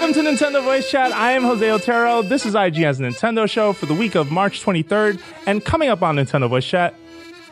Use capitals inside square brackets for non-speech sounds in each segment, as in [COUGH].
Welcome to Nintendo Voice Chat. I am Jose Otero. This is IGN's Nintendo show for the week of March 23rd. And coming up on Nintendo Voice Chat,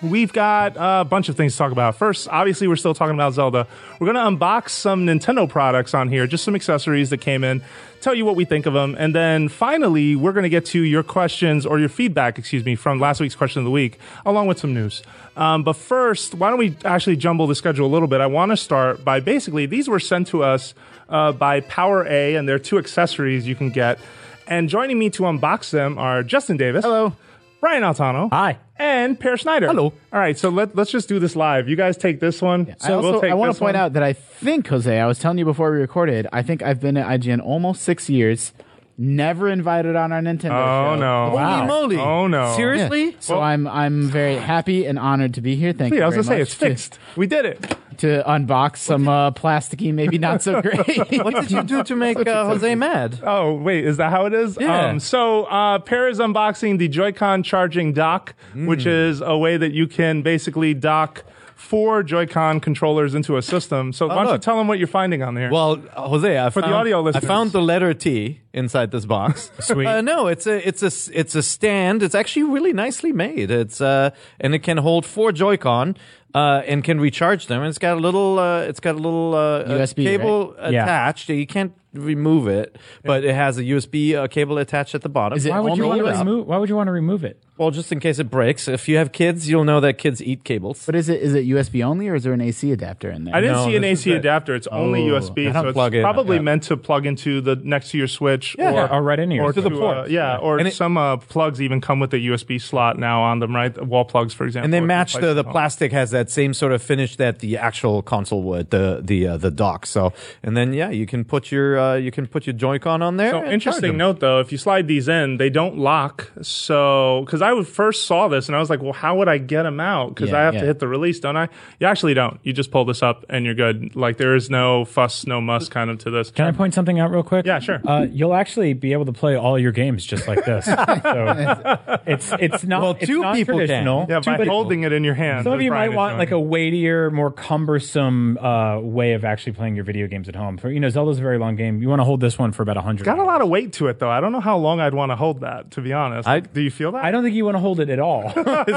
we've got a bunch of things to talk about. First, obviously, we're still talking about Zelda. We're going to unbox some Nintendo products on here, just some accessories that came in, tell you what we think of them. And then finally, we're going to get to your questions or your feedback, excuse me, from last week's question of the week, along with some news. Um, but first, why don't we actually jumble the schedule a little bit? I want to start by basically, these were sent to us uh, by PowerA, and there are two accessories you can get. And joining me to unbox them are Justin Davis. Hello. Brian Altano. Hi. And Peer Schneider. Hello. All right, so let, let's just do this live. You guys take this one. I also we'll I want to point one. out that I think Jose, I was telling you before we recorded, I think I've been at IGN almost six years, never invited on our Nintendo Oh, show. no. Wow. moly. Oh, no. Seriously? So Well- I'm I'm very happy and honored to be here. Thank Yeah, you. I was very going to say, it's fixed. We did it. To unbox some uh, plasticky, maybe not so [LAUGHS] great. What did you do to make uh, Jose mad? Oh, wait, is that how it is? Yeah. Um, so, uh, Peer is unboxing the Joy-Con charging dock, which is a way that you can basically dock four Joy-Con controllers into a system. So, why don't you tell them what you're finding on there? Well, Jose, I For the found, audio I found the letter T inside this box. [LAUGHS] Sweet. Uh, no, it's a it's a it's a stand. It's actually really nicely made. It's uh and it can hold four Joy-Con. Uh, and can recharge them. And it's got a little, uh, it's got a little uh, USB, cable Yeah. attached. You can't remove it, but it has a USB uh, cable attached at the bottom. Is it Why would you want to remove? Why would you want to remove it? Well, just in case it breaks. If you have kids, you'll know that kids eat cables. But is it is it USB only or is there an AC adapter in there? I didn't No, see an this AC it. adapter. It's only Oh, USB, I so it's plug in. probably Yeah. meant to plug into the next to your Switch, Yeah, or, or right in here. or To the uh, port. yeah, or And it- some uh, plugs even come with a USB slot now on them, right? Wall plugs, for example. and they match the, the plastic has that same sort of finish that the actual console would the the uh, the dock so and then yeah you can put your uh, you can put your joy-con on there So and charge interesting them. note though, if you slide these in, they don't lock. So because I would first saw this and I was like, well, how would I get them out? Because Yeah, I have yeah. to hit the release, don't I? You actually don't. You just pull this up and you're good. Like there is no fuss, no muss kind of to this. Can I point something out real quick? Yeah, sure. Uh, you'll actually be able to play all your games just like this. [LAUGHS] so it's it's not Well, it's two not people can. traditional. Yeah, Two by people- holding it in your hand. Some of you Brian might want like a weightier, more cumbersome uh, way of actually playing your video games at home. For you know, Zelda's a very long game. You want to hold this one for about hundred. Got a lot of weight to it though. I don't know how long I'd want to hold that. To be honest, I- do you feel that? I don't think you want to hold it at all. [LAUGHS]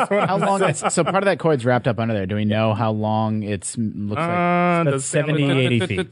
How long? Is, so part of that cord's wrapped up under there. Do we know how long it's looks like? Uh, That's does it sound 70, 80 feet.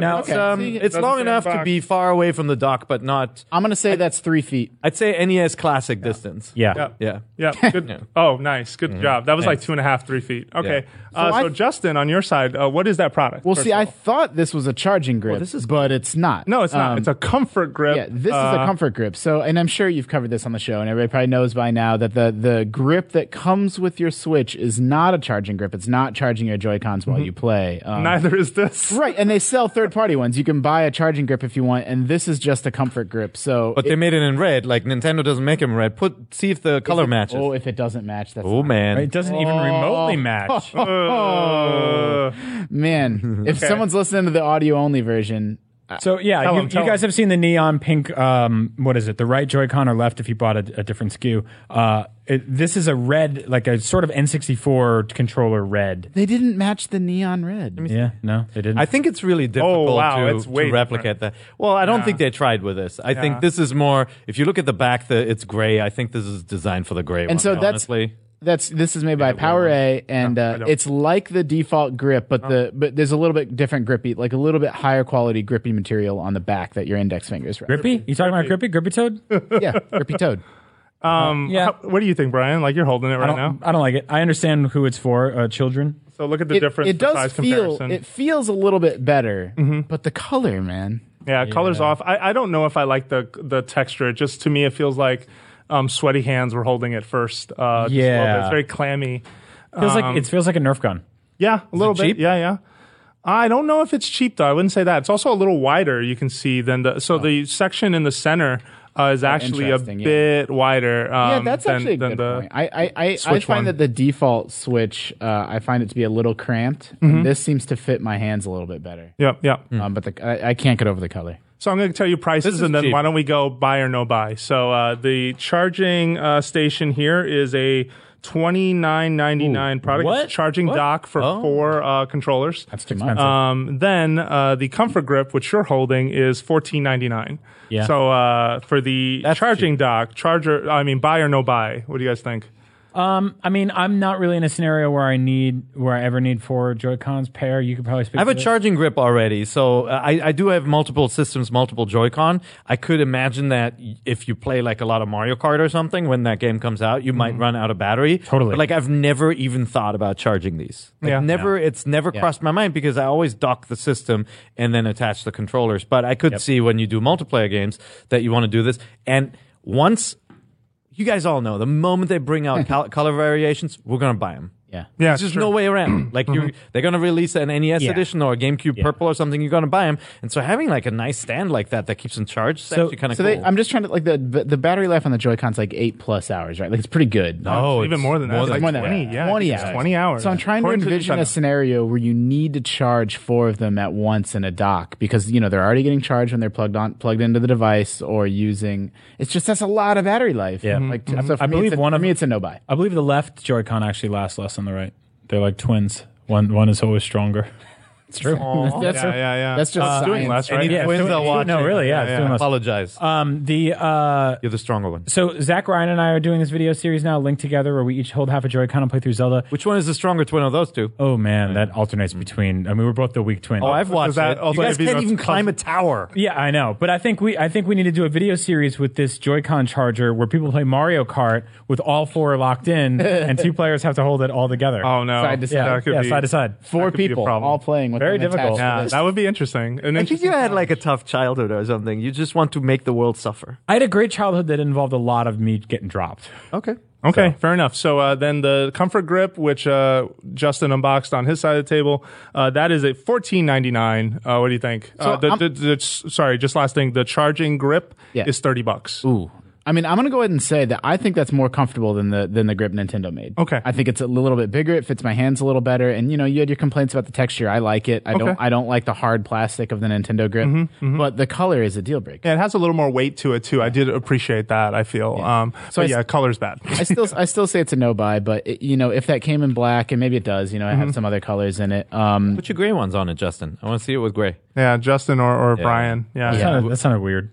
Now- it's, um, See, it's long enough to be far away from the dock, but not. I'm gonna say that's three feet. I'd say NES Classic distance. Yeah. Yeah. Yeah. Yeah. Good. Oh, nice. Good job. That was like two and a half, three feet. Okay. Yeah. Uh, So so, Justin, on your side, uh, what is that product? Well, see, I thought this was a charging grip, this is- but it's not. no, it's not. Um, it's a comfort grip. Yeah, this is Uh, a comfort grip. So, and I'm sure you've covered this on the show, and everybody probably knows by now that the the grip that comes with your Switch is not a charging grip. It's not charging your Joy Cons while you play. Um, Neither is this. Right, and they sell third party ones. You can buy a charging grip if you want, and this is just a comfort grip. So, But they made it in red. Like Nintendo doesn't make them red. Put see if the color matches. Oh, if it doesn't match, that's Oh man. It doesn't even remotely match. [LAUGHS] Uh, man. If someone's listening to the audio only version, So yeah, Tell you, 'em, you guys have seen the neon pink. Um, what is it? The right Joy-Con or left? If you bought a, a different SKU, uh, it, this is a red, like a sort of N64 controller red. they didn't match the neon red. Yeah, no, they didn't. I think it's really difficult Oh, wow, to, it's to way replicate that. Well, I don't Yeah. think they tried with this. I Yeah. think this is more. If you look at the back, the it's gray. I think this is designed for the gray one. And so that's honestly. That's this is made by PowerA, and I uh, it's like the default grip, but the but there's a little bit different grippy, like a little bit higher quality grippy material on the back that your index fingers. wrap. grippy. You talking about grippy? Grippy Toad? [LAUGHS] yeah, grippy toad. um, Yeah. how- what do you think, Brian? Like you're holding it right don't. now. I don't like it. I understand who it's for. Uh, children. So look at the It, difference. it does size feel comparison. it feels a little bit better, Mm-hmm. but the color, man. yeah, colors off. I, I don't know if I like the the texture. It just to me, it feels like um, sweaty hands were holding it first. Uh, Yeah. it's very clammy. Feels Um, like it feels like a Nerf gun. Yeah, a little bit. cheap? Yeah, yeah. I don't know if it's cheap though. I wouldn't say that. It's also a little wider. You can see than the so the section in the center uh, is actually a yeah. bit wider. Um, yeah, that's than, actually a than good point. I I, I, I find one. that the default Switch, uh, I find it to be a little cramped. Mm-hmm. And this seems to fit my hands a little bit better. Yep, yeah. Um, but the, I, I can't get over the color. So I'm going to tell you prices, and then cheap. why don't we go buy or no buy? So uh, the charging uh, station here is a twenty nine ninety nine product. what? It's charging dock for Oh. four uh, controllers. That's too much. expensive. Um, then uh, the comfort grip, which you're holding, is fourteen ninety nine. Yeah. So uh, for the That's charging dock, charger, I mean, buy or no buy. What do you guys think? Um, I mean, I'm not really in a scenario where I need where I ever need four Joy Cons Peer. You could probably speak. I have a this. charging grip already, so uh, I, I do have multiple systems, multiple Joy-Con. I could imagine that if you play like a lot of Mario Kart or something, when that game comes out, you might run out of battery. Totally. But like I've never even thought about charging these. Like, Yeah. never. It's never crossed my mind because I always dock the system and then attach the controllers. But I could see when you do multiplayer games that you want to do this. And once you guys all know, the moment they bring out [LAUGHS] color variations, we're gonna buy them. Yeah. Yeah, There's just sure. no way around. [CLEARS THROAT] Like you, they're gonna release an NES Yeah. edition or a GameCube Yeah. Purple or something. You're gonna buy them, and so having like a nice stand like that that keeps them charged, is So- actually kind of So cool. they, I'm just trying to like the the battery life on the Joy-Cons like eight plus hours, right? Like it's pretty good. Oh, even it's more than that. more It's than- like more than 20, that. yeah. 20 it's hours. 20 hours. So I'm trying to According envision a Nintendo. scenario where you need to charge four of them at once in a dock because you know they're already getting charged when they're plugged on plugged into the device or using. It's just that's a lot of battery life. Yeah. Like Mhm. so for I me, believe it's a, one for of- me it's a no buy. I believe the left Joy-Con actually lasts less than the right. They're like twins. One one is always stronger. [LAUGHS] It's true. That's yeah, yeah, yeah. That's just It's doing less, right? yeah, twins it's are doing- watching. No, really, yeah, it's Yeah, doing less. apologize. Um, the uh, You're the stronger one. so Zach Ryan and I are doing this video series now, linked together, where we each hold half a Joy-Con and play through Zelda. Which one is the stronger twin of those two? Oh man, that alternates between. I mean, we're both the weak twin. Oh, I've watched that it. also You guys can't even cous- climb a tower. Yeah, I know, but I think we I think we need to do a video series with this Joy-Con charger where people play Mario Kart with all four locked in, [LAUGHS] and two players have to hold it all together. Oh no, Side to side. yeah, That could yeah, be- side to side. Four that could be a people all playing with Very them difficult. to Yeah, this. that would be interesting. An I think interesting you had like a tough childhood or something. You just want to make the world suffer. I had a great childhood that involved a lot of me getting dropped. Okay. Okay, fair enough. So uh, then the Comfort Grip, which uh, Justin unboxed on his side of the table, uh, that is at fourteen ninety nine. Uh, what do you think? So uh, the, I'm- the, the, sorry, just last thing. The charging grip Yeah. is thirty bucks. Ooh. I mean, I'm gonna go ahead and say that I think that's more comfortable than the than the grip Nintendo made. Okay. I think it's a little bit bigger. It fits my hands a little better. And you know, you had your complaints about the texture. I like it. I don't. I don't like the hard plastic of the Nintendo grip. But the color is a deal breaker. Yeah, it has a little more weight to it too. I did appreciate that. I feel. Um, So so I yeah, s- color's bad. I still, I still say it's a no buy. But it, you know, if that came in black, and maybe it does. You know, I have some other colors in it. Um, Put your gray ones on it, Justin. I want to see it with gray. yeah, Justin or, or Brian. Yeah. That, sounded, that sounded weird.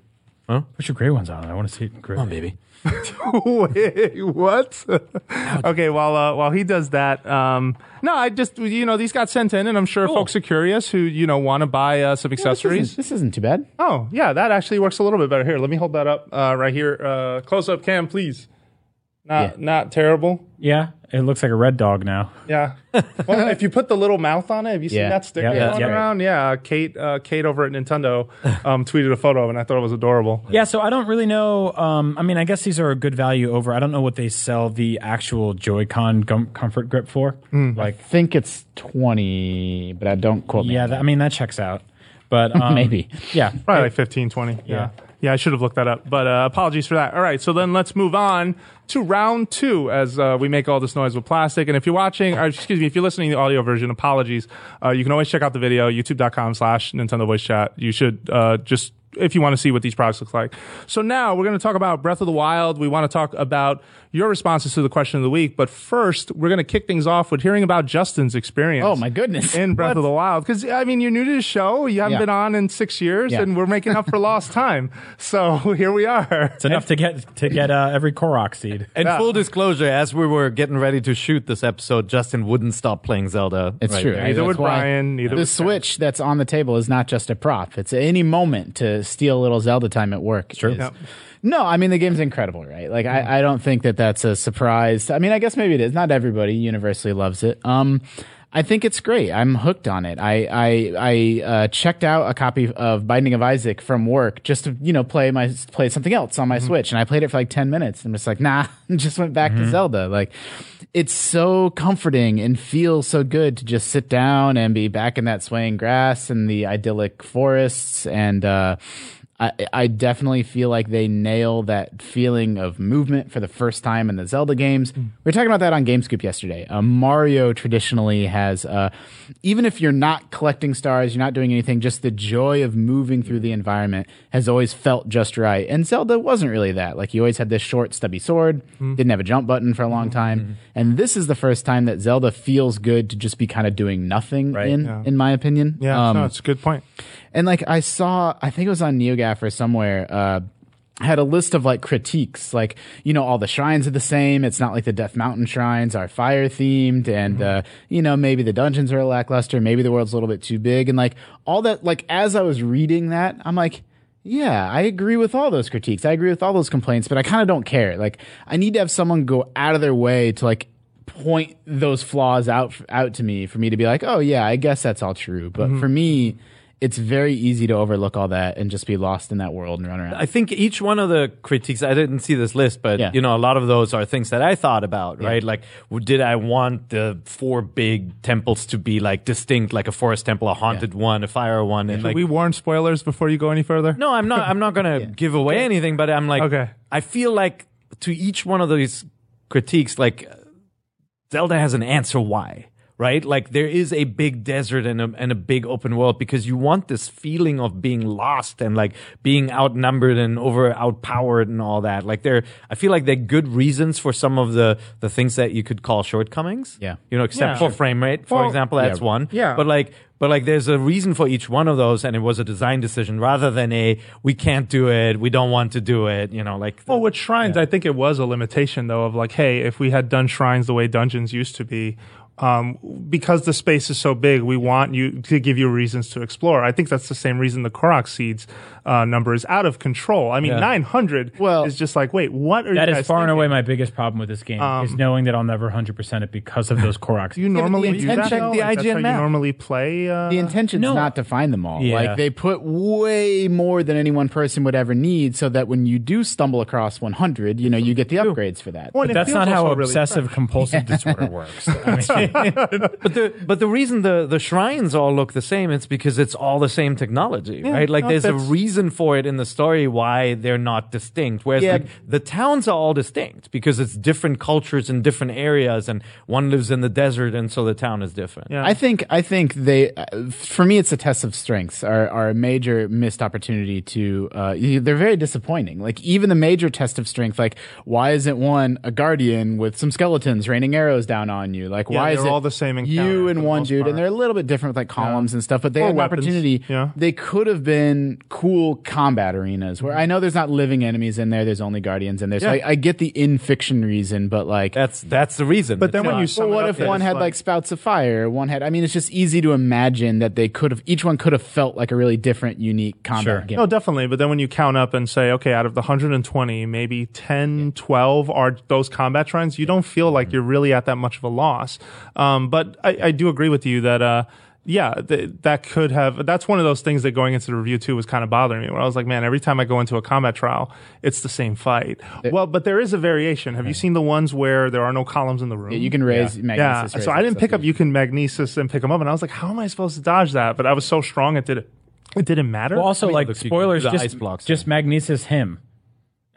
Huh? Put your gray ones on. I want to see it in gray. Come on, baby. [LAUGHS] Wait, what? [LAUGHS] okay, while uh, while he does that, um, no, I just you know these got sent in, and I'm sure folks are curious who you know want to buy uh, some accessories. this isn't too bad. Oh, yeah, that actually works a little bit better. Here, let me hold that up uh, right here. Uh, close up cam, please. Not Yeah. not terrible. Yeah, it looks like a red dog now. Yeah. well, if you put the little mouth on it, have you seen Yeah. that sticker Yeah, going yeah. around? Yeah, Kate uh, Kate over at Nintendo um, tweeted a photo, and I thought it was adorable. Yeah, so I don't really know. Um, I mean, I guess these are a good value over. I don't know what they sell the actual Joy-Con gum- comfort grip for. Like, I think it's twenty, but I don't quote me. yeah, that, I mean that checks out. But um, [LAUGHS] Maybe. yeah. Probably like 15, 20. Yeah. Yeah, I should have looked that up, but uh, apologies for that. All right, so then let's move on to round two as uh, we make all this noise with plastic. And if you're watching, or excuse me, if you're listening to the audio version, apologies. Uh, you can always check out the video, youtube.com slash Nintendo Voice Chat. You should uh, just, if you want to see what these products look like. So now we're going to talk about Breath of the Wild. We want to talk about your responses to the question of the week. But first, we're going to kick things off with hearing about Justin's experience. Oh my goodness. In Breath of the Wild. Because, I mean, you're new to the show. You haven't Yeah. been on in six years, Yeah. and we're making up for lost [LAUGHS] time. So here we are. It's enough to get to get uh, every Korok seed. And Yeah. full disclosure, as we were getting ready to shoot this episode, Justin wouldn't stop playing Zelda. It's right true. there. Neither That's would why Brian, neither the would Ken. Switch that's on the table is not just a prop. It's any moment to steal a little Zelda time at work. Sure. No, I mean the game's incredible, right? Like I, I don't think that that's a surprise. I mean, I guess maybe it is. Not everybody universally loves it. Um, I think it's great. I'm hooked on it. I I, I uh, checked out a copy of Binding of Isaac from work just to you know play my play something else on my Switch, and I played it for like ten minutes. I'm just like, nah, [LAUGHS] just went back to Zelda. Like, it's so comforting and feels so good to just sit down and be back in that swaying grass and the idyllic forests and. uh I, I definitely feel like they nail that feeling of movement for the first time in the Zelda games. We were talking about that on GameScoop yesterday. Uh, Mario traditionally has, uh, even if you're not collecting stars, you're not doing anything, just the joy of moving through the environment has always felt just right. And Zelda wasn't really that. Like you always had this short, stubby sword, didn't have a jump button for a long time. And this is the first time that Zelda feels good to just be kind of doing nothing in, Yeah. in my opinion. Yeah, Um, no, it's a good point. and like I saw, I think it was on NeoGAF or somewhere, uh, had a list of like critiques, like, you know, all the shrines are the same. It's not like the Death Mountain shrines are fire themed. And, uh, you know, maybe the dungeons are lackluster. Maybe the world's a little bit too big. And like all that, like as I was reading that, I'm like, yeah, I agree with all those critiques. I agree with all those complaints, but I kind of don't care. Like, I need to have someone go out of their way to like point those flaws out out to me for me to be like, oh yeah, I guess that's all true. But for me, it's very easy to overlook all that and just be lost in that world and run around. I think each one of the critiques, I didn't see this list, but Yeah. you know, a lot of those are things that I thought about, right? Like, did I want the four big temples to be like distinct, like a forest temple, a haunted one, a fire one, and Should like we warn spoilers before you go any further? No, I'm not. I'm not gonna [LAUGHS] give away anything, but I'm like, Okay. I feel like to each one of these critiques, like Zelda has an answer why, right? Like there is a big desert and a, and a big open world because you want this feeling of being lost and like being outnumbered and over outpowered and all that. Like there, I feel like they're good reasons for some of the the things that you could call shortcomings. Yeah. you know, except Yeah. for frame rate, for Well, example, that's yeah. one. Yeah. but like. But like, there's a reason for each one of those, and it was a design decision rather than a we can't do it, we don't want to do it. You know, like Well, with shrines, I think it was a limitation though of like, hey, if we had done shrines the way dungeons used to be, um, because the space is so big, we want you to give you reasons to explore. I think that's the same reason the Korok seeds uh, number is out of control. I mean, Yeah. 900 Well- is just like, wait, what are That you is guys far and away my biggest problem with this game is knowing that I'll never 100% it because of those Koroks. [LAUGHS] Do you normally the do that? intention- though? the Like, that's IGN how you map. normally play. Uh, the intention's no. not to find them all. Yeah. Like they put way more than any one person would ever need, so that when you do stumble across 100, you know you get the upgrades for that. Well, But that's not how also really obsessive compulsive [LAUGHS] disorder works. I mean, [LAUGHS] [LAUGHS] but the but the reason the the shrines all look the same it's because it's all the same technology right like there's a reason for it in the story why they're not distinct whereas Yeah. the, the towns are all distinct because it's different cultures in different areas and one lives in the desert and so the town is different Yeah. I think I think they uh, for me it's a test of strengths are, are a major missed opportunity to uh, they're very disappointing like even the major test of strength like why isn't one a guardian with some skeletons raining arrows down on you like Yeah, why is they're it all the same you and one most dude part. and they're a little bit different with like columns and stuff but they Or had an opportunity yeah. they could have been cool combat arenas where I know there's not living enemies in there there's only guardians in there so Yeah. I, I get the in fiction reason but like that's that's the reason But then It's when you sum well, what if one had like spouts of fire? One had. I mean, it's just easy to imagine that they could have. Each one could have felt like a really different, unique combat Sure. game. No, definitely. But then when you count up and say, okay, out of the 120, maybe 10, 12 are those combat shrines, you don't feel like mm. you're really at that much of a loss. Um, but I, I do agree with you that, uh, yeah, th- that could have. That's one of those things that going into the review too was kind of bothering me. Where I was like, man, every time I go into a combat trial, it's the same fight. well, but there is a variation. Have you seen the ones where there are no columns in the room? Yeah, you can raise. Yeah, Magnesis raise so I didn't pick up. You can magnesis and pick them up, and I was like, "How am I supposed to dodge that?" But I was so strong, it did it. It didn't matter. well, also, I mean, like, look, spoilers, the just, ice blocks, just magnesis him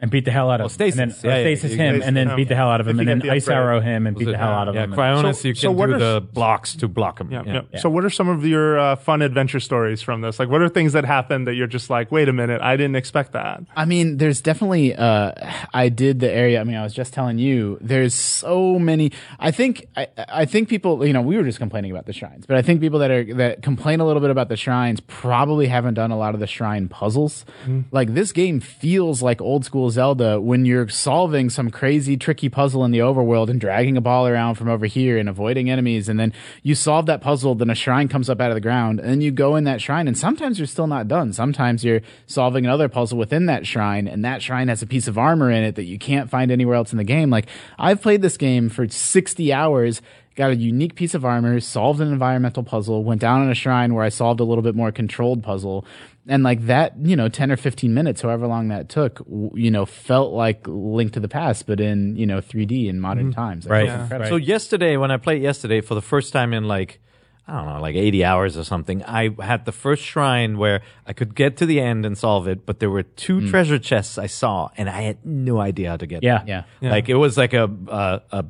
and beat the hell out of Well, him. And then, Yeah, or yeah, him can- and then beat the hell out of him. And then the ice arrow him and beat the hell out of yeah, him. Cryonis, So- you so can what do are- the blocks to block him. Yeah, yeah. yeah. So, what are some of your uh, fun adventure stories from this? Like, what are things that happened that you're just like, wait a minute, I didn't expect that? I mean, there's definitely. Uh, I did the area. I mean, I was just telling you. There's so many. I think. I, I think people. You know, we were just complaining about the shrines, but I think people that are that complain a little bit about the shrines probably haven't done a lot of the shrine puzzles. Like this game feels like old school Zelda when you're solving some crazy tricky puzzle in the overworld and dragging a ball around from over here and avoiding enemies, and then you solve that puzzle. Then a shrine comes up out of the ground, and then you go in that shrine, and sometimes you're still not done. Sometimes you're solving another puzzle within that shrine, and that shrine has a piece of armor in it that you can't find anywhere else in the game. Like I've played this game for 60 hours. Got a unique piece of armor, solved an environmental puzzle, went down in a shrine where I solved a little bit more controlled puzzle. And like that, you know, 10 or 15 minutes, however long that took, you know, felt like Link to the Past, but in, you know, 3D in modern mm-hmm. times. Like, Right. was incredible. So yesterday, when I played yesterday for the first time in like I don't know, like 80 hours or something, I had the first shrine where I could get to the end and solve it, but there were two mm. treasure chests I saw, and I had no idea how to get. Yeah. them. Yeah. Like it was like a a. a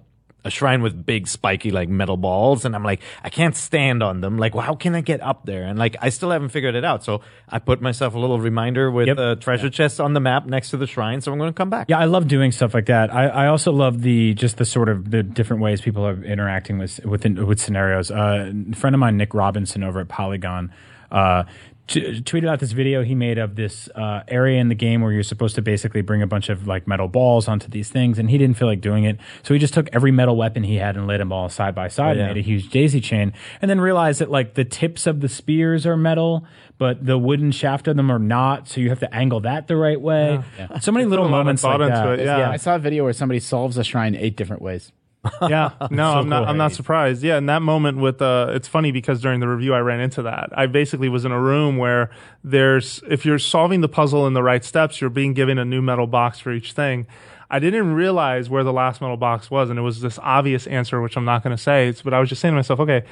a shrine with big spiky like metal balls and I'm like I can't stand on them like well, how can I get up there and like I still haven't figured it out so I put myself a little reminder with Yep. a treasure chest on the map next to the shrine so I'm going to come back Yeah, I love doing stuff like that. I, I also love the just the sort of the different ways people are interacting with within with scenarios. Uh, a friend of mine, Nick Robinson, over at Polygon, uh, t- tweeted out this video he made of this uh, area in the game where you're supposed to basically bring a bunch of like metal balls onto these things, and he didn't feel like doing it, so he just took every metal weapon he had and laid them all side by side yeah. and made a huge daisy chain, and then realized that like the tips of the spears are metal. But the wooden shaft of them are not, so you have to angle that the right way. So many little a lot of moments like that. it, yeah. I saw a video where somebody solves a shrine eight different ways. [LAUGHS] Yeah, no, I'm not. cool. I'm not surprised. Yeah, in that moment with uh, it's funny because during the review I ran into that. I basically was in a room where there's if you're solving the puzzle in the right steps, you're being given a new metal box for each thing. I didn't realize where the last metal box was, and it was this obvious answer, which I'm not going to say. It's, but I was just saying to myself, okay.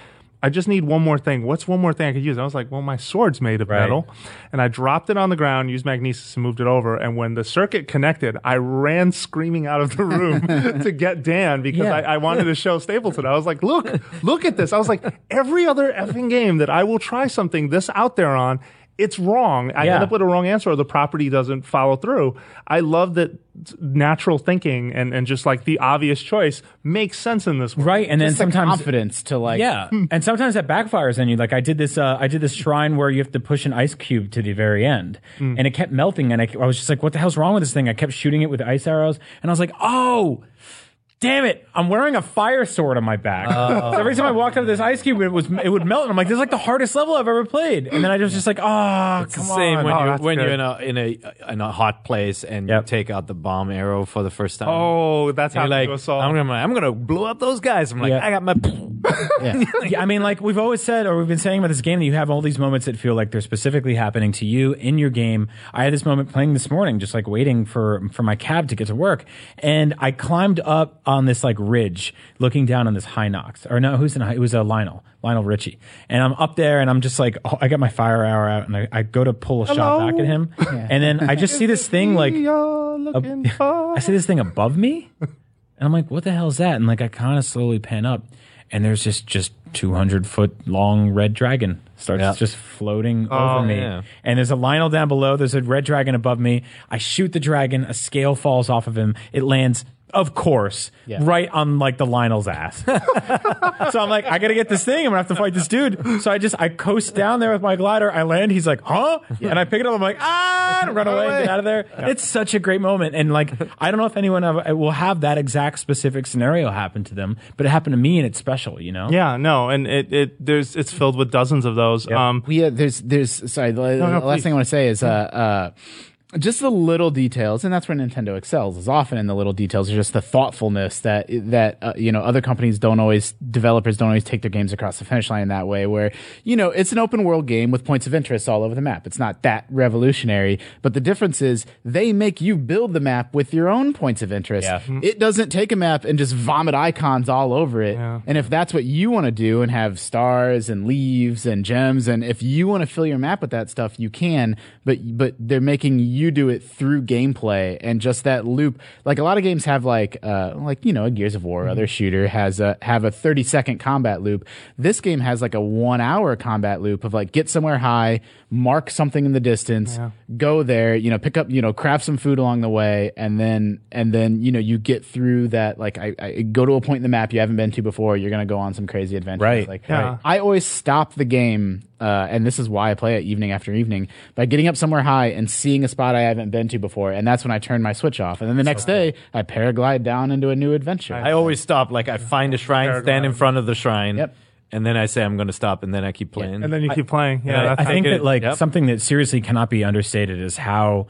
I just need one more thing. What's one more thing I could use? I was like, well, my sword's made of Right. metal. And I dropped it on the ground, used magnesis and moved it over. And when the circuit connected, I ran screaming out of the room [LAUGHS] to get Dan because Yeah. I, I wanted to show Stapleton. I was like, look, look at this. I was like, every other effing game that I will try something this out there on, it's wrong. I Yeah. end up with a wrong answer or the property doesn't follow through. I love that natural thinking and, and just like the obvious choice makes sense in this world. Right, and then Just the sometimes confidence to like yeah, [LAUGHS] and sometimes that backfires on you. Like I did this, uh, I did this shrine where you have to push an ice cube to the very end, and it kept melting, and I, I was just like, "What the hell's wrong with this thing?" I kept shooting it with ice arrows, and I was like, "Oh." Damn it! I'm wearing a fire sword on my back. Oh. So every time I walked out of this ice cube, it was it would melt. And I'm like, "This is like the hardest level I've ever played." And then I was just like, "Oh, It's the same on!" when Oh, you that's when you're good. in a in a in a hot place and Yep. you take out the bomb arrow for the first time. Oh, that's And how you're like, like, to us all. I'm gonna I'm gonna blow up those guys. I'm like, Yeah. I got my. [LAUGHS] [LAUGHS] yeah, I mean, like we've always said, or we've been saying about this game, that you have all these moments that feel like they're specifically happening to you in your game. I had this moment playing this morning, just like waiting for for my cab to get to work, and I climbed up on this like ridge, looking down on this Hinox, or no, who's in? It was a Lynel, Lionel Richie, and I'm up there, and I'm just like, oh, I got my fire arrow out, and I, I go to pull a shot back at him, and then I just see this thing like You're looking for- [LAUGHS] I see this thing above me, and I'm like, "What the hell is that?" And like, I kind of slowly pan up, and there's just just 200 foot long red dragon starts Yeah. just floating oh, over me, yeah. and there's a Lynel down below. There's a red dragon above me. I shoot the dragon. A scale falls off of him. It lands. Of course, Yeah. right on like the Lynel's ass. [LAUGHS] so I'm like, I gotta get this thing. I'm gonna have to fight this dude. So I just I coast down there with my glider. I land. He's like, huh? And I pick it up. I'm like, ah, and run away, and get out of there. It's such a great moment. And like, I don't know if anyone ever, will have that exact specific scenario happen to them, but it happened to me, and it's special. You know? Yeah, no, and it, it there's it's filled with dozens of those. Um, we uh, there's there's sorry the, the no, last please. thing I want to say is uh uh just the little details, and that's where Nintendo excels. Is often in the little details, or just the thoughtfulness that that uh, you know other companies don't always, developers don't always take their games across the finish line in that way. Where you know it's an open world game with points of interest all over the map. It's not that revolutionary, but the difference is they make you build the map with your own points of interest. Yeah. It doesn't take a map and just vomit icons all over it. And if that's what you want to do and have stars and leaves and gems, and if you want to fill your map with that stuff, you can. But but they're making you do it through gameplay and just that loop. Like a lot of games have like uh like you know a Gears of War, Mm-hmm. other shooter has a have a thirty second combat loop. This game has like a one hour combat loop of like get somewhere high, mark something in the distance, go there, you know, pick up, you know, craft some food along the way, and then and then you know you get through that. Like I, I go to a point in the map you haven't been to before. You're gonna go on some crazy adventure. Right, Like Yeah. I always stop the game. Uh, and this is why I play it evening after evening by getting up somewhere high and seeing a spot I haven't been to before, and that's when I turn my switch off. And then the next day, I paraglide down into a new adventure. I always stop. Like I find a shrine, stand in front of the shrine, Yep. and then I say I'm going to stop, and then I keep playing. and then you keep playing. Yeah, I, that's I think good that like Yep. something that seriously cannot be understated is how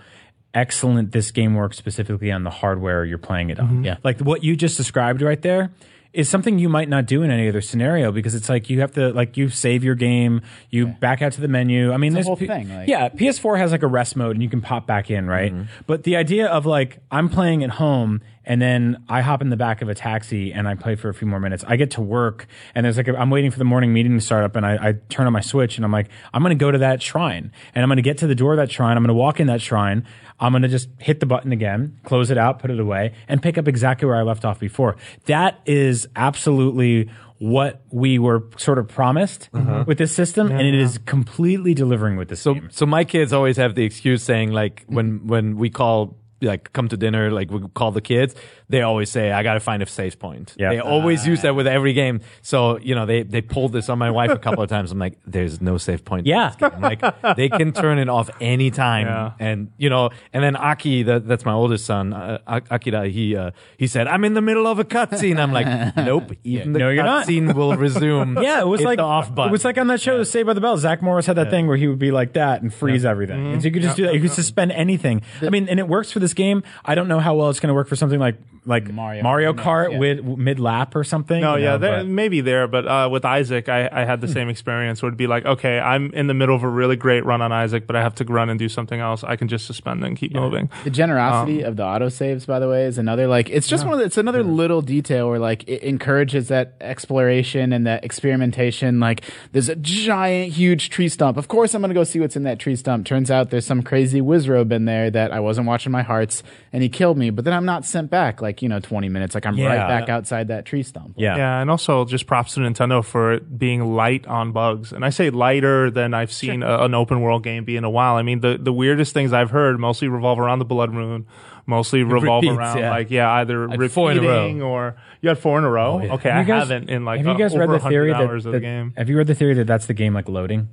excellent this game works specifically on the hardware you're playing it on. Yeah. Like what you just described right there is something you might not do in any other scenario because it's like you have to like you save your game, you back out to the menu. I mean, this whole thing, like- yeah, PS4 has like a rest mode and you can pop back in, right? Mm-hmm. But the idea of like I'm playing at home and then I hop in the back of a taxi and I play for a few more minutes. I get to work and there's like a, I'm waiting for the morning meeting to start up and I, I turn on my switch and I'm like I'm going to go to that shrine and I'm going to get to the door of that shrine. I'm going to walk in that shrine. I'm going to just hit the button again, close it out, put it away, and pick up exactly where I left off before. That is absolutely what we were sort of promised uh-huh. with this system, and it is completely delivering with this So, game. so my kids always have the excuse saying like when when we call like come to dinner like we call the kids they always say I got to find a safe point. Yeah. They always use that with every game. So you know they they pulled this on my wife a couple of times. I'm like, there's no safe point. Yeah. I'm like they can turn it off anytime. Yeah. And you know, and then Aki, that, that's my oldest son, uh, Akira. He uh, he said, I'm in the middle of a cutscene. I'm like, [LAUGHS] nope. Even the No, cutscene will resume. [LAUGHS] Yeah, it was like the off button. It was like on that show, Saved by the Bell. Zach Morris had that thing where he would be like that and freeze everything, and so you could just do that. You could suspend anything. I mean, and it works for this game. I don't know how well it's going to work for something like like Mario Mario, Kart, Kart yeah. with mid lap or something. No, yeah, know, there, but- maybe there, but uh, with Isaac, I, I had the same experience. Where it'd be like, okay, I'm in the middle of a really great run on Isaac, but I have to run and do something else. I can just suspend and keep moving. The generosity Um, of the autosaves, by the way, is another like it's just one of the, it's another little detail where like it encourages that exploration and that experimentation. Like there's a giant, huge tree stump. Of course, I'm gonna go see what's in that tree stump. Turns out there's some crazy Wizzrobe in there that I wasn't watching my hearts, and he killed me. But then I'm not sent back like you know 20 minutes. Like I'm right back outside that tree stump. yeah. Yeah, and also just props to Nintendo for it being light on bugs. And I say lighter than I've seen a, an open world game be in a while. I mean, the, the weirdest things I've heard mostly revolve around the Blood Moon, mostly revolve repeats, around yeah. like yeah, either Like four in a row. repeating or you had four in a row. yeah. Okay, I Have you guys- haven't in like have you uh, guys over read the theory that, hours of the game. Have you read the theory that that's the game like loading?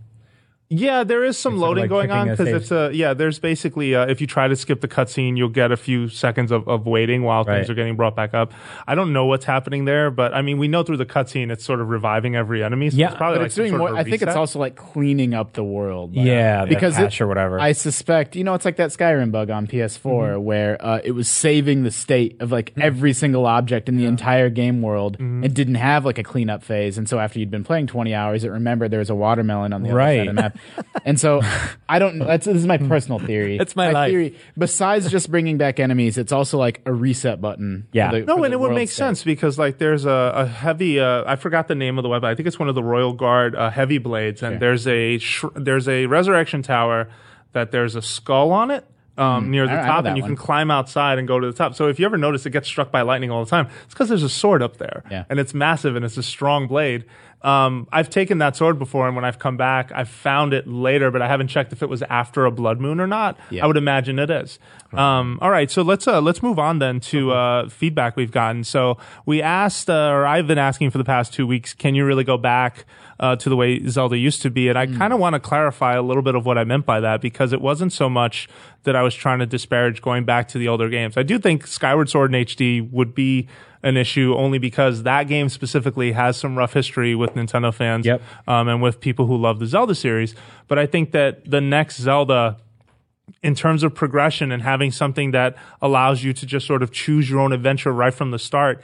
Yeah, there is some loading like, going on because it's a yeah. There's basically uh, if you try to skip the cutscene, you'll get a few seconds of, of waiting while things Right. are getting brought back up. I don't know what's happening there, but I mean, we know through the cutscene it's sort of reviving every enemy. So Yeah, it's probably But like it's doing more. of a I think it's also like cleaning up the world. Yeah, that because patch or whatever. I suspect, you know, it's like that Skyrim bug on PS4 Mm-hmm. where uh, it was saving the state of like every single object in the entire game world Mm-hmm. and didn't have like a cleanup phase. And so after you'd been playing 20 hours, it remembered there was a watermelon on the other Right. side of the map. [LAUGHS] and so I don't know. That's, this is my personal theory. [LAUGHS] That's my life. theory. Besides just bringing back enemies, it's also like a reset button. for Yeah. the- No, and the it would world make state. sense because like there's a, a heavy. Uh, I forgot the name of the weapon. I think it's one of the Royal Guard uh, heavy blades, and there's a sh- there's a resurrection tower that there's a skull on it. Um, near the I- I know top, that and you one. can climb outside and go to the top. So if you ever notice it gets struck by lightning all the time, it's because there's a sword up there, Yeah. and it's massive and it's a strong blade. Um, I've taken that sword before, and when I've come back, I've found it later, but I haven't checked if it was after a blood moon or not. Yeah. I would imagine it is. Um, all right, so let's uh, let's move on then to uh, feedback we've gotten. So we asked, uh, or I've been asking for the past two weeks, can you really go back uh, to the way Zelda used to be? And I kind of want to clarify a little bit of what I meant by that because it wasn't so much that I was trying to disparage going back to the older games. I do think Skyward Sword in HD would be an issue only because that game specifically has some rough history with Nintendo fans Yep. um, and with people who love the Zelda series. But I think that the next Zelda in terms of progression and having something that allows you to just sort of choose your own adventure right from the start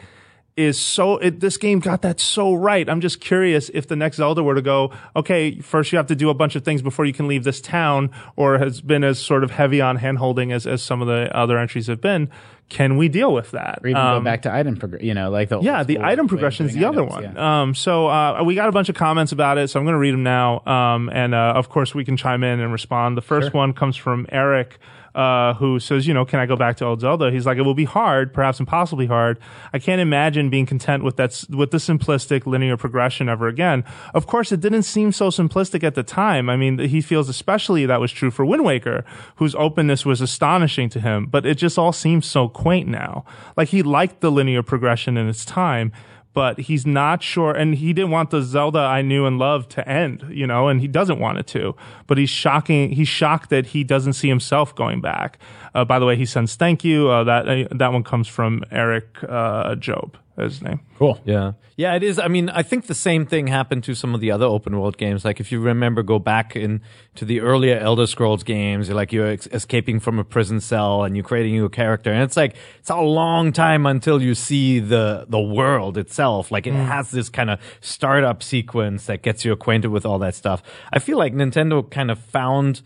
is so it, this game got that so right. I'm just curious if the next Zelda were to go, okay, first you have to do a bunch of things before you can leave this town, or has been as sort of heavy on handholding as, as some of the other entries have been. Can we deal with that? Or even Um, go back to item progression, you know, like the yeah, the item progression is the other one. yeah. Um, so uh, we got a bunch of comments about it, so I'm going to read them now. Um, and uh, of course, we can chime in and respond. The first one comes from Eric. Uh, who says, you know, can I go back to old Zelda? He's like, it will be hard, perhaps impossibly hard. I can't imagine being content with that, with the simplistic linear progression ever again. Of course, it didn't seem so simplistic at the time. I mean, he feels especially that was true for Wind Waker, whose openness was astonishing to him, but it just all seems so quaint now. Like he liked the linear progression in its time, but he's not sure, and he didn't want the Zelda I knew and loved to end, you know, and he doesn't want it to. But he's shocking. He's shocked that he doesn't see himself going back. Uh, by the way, he sends thank you. Uh, that uh, that one comes from Eric uh, Job. Is his name. cool. Yeah. Yeah, it is. I mean, I think the same thing happened to some of the other open world games. Like if you remember, go back in to the earlier Elder Scrolls games, you're like you're ex- escaping from a prison cell and you're creating a character. And it's like, it's a long time until you see the, the world itself. Like it hmm. has this kind of startup sequence that gets you acquainted with all that stuff. I feel like Nintendo kind of found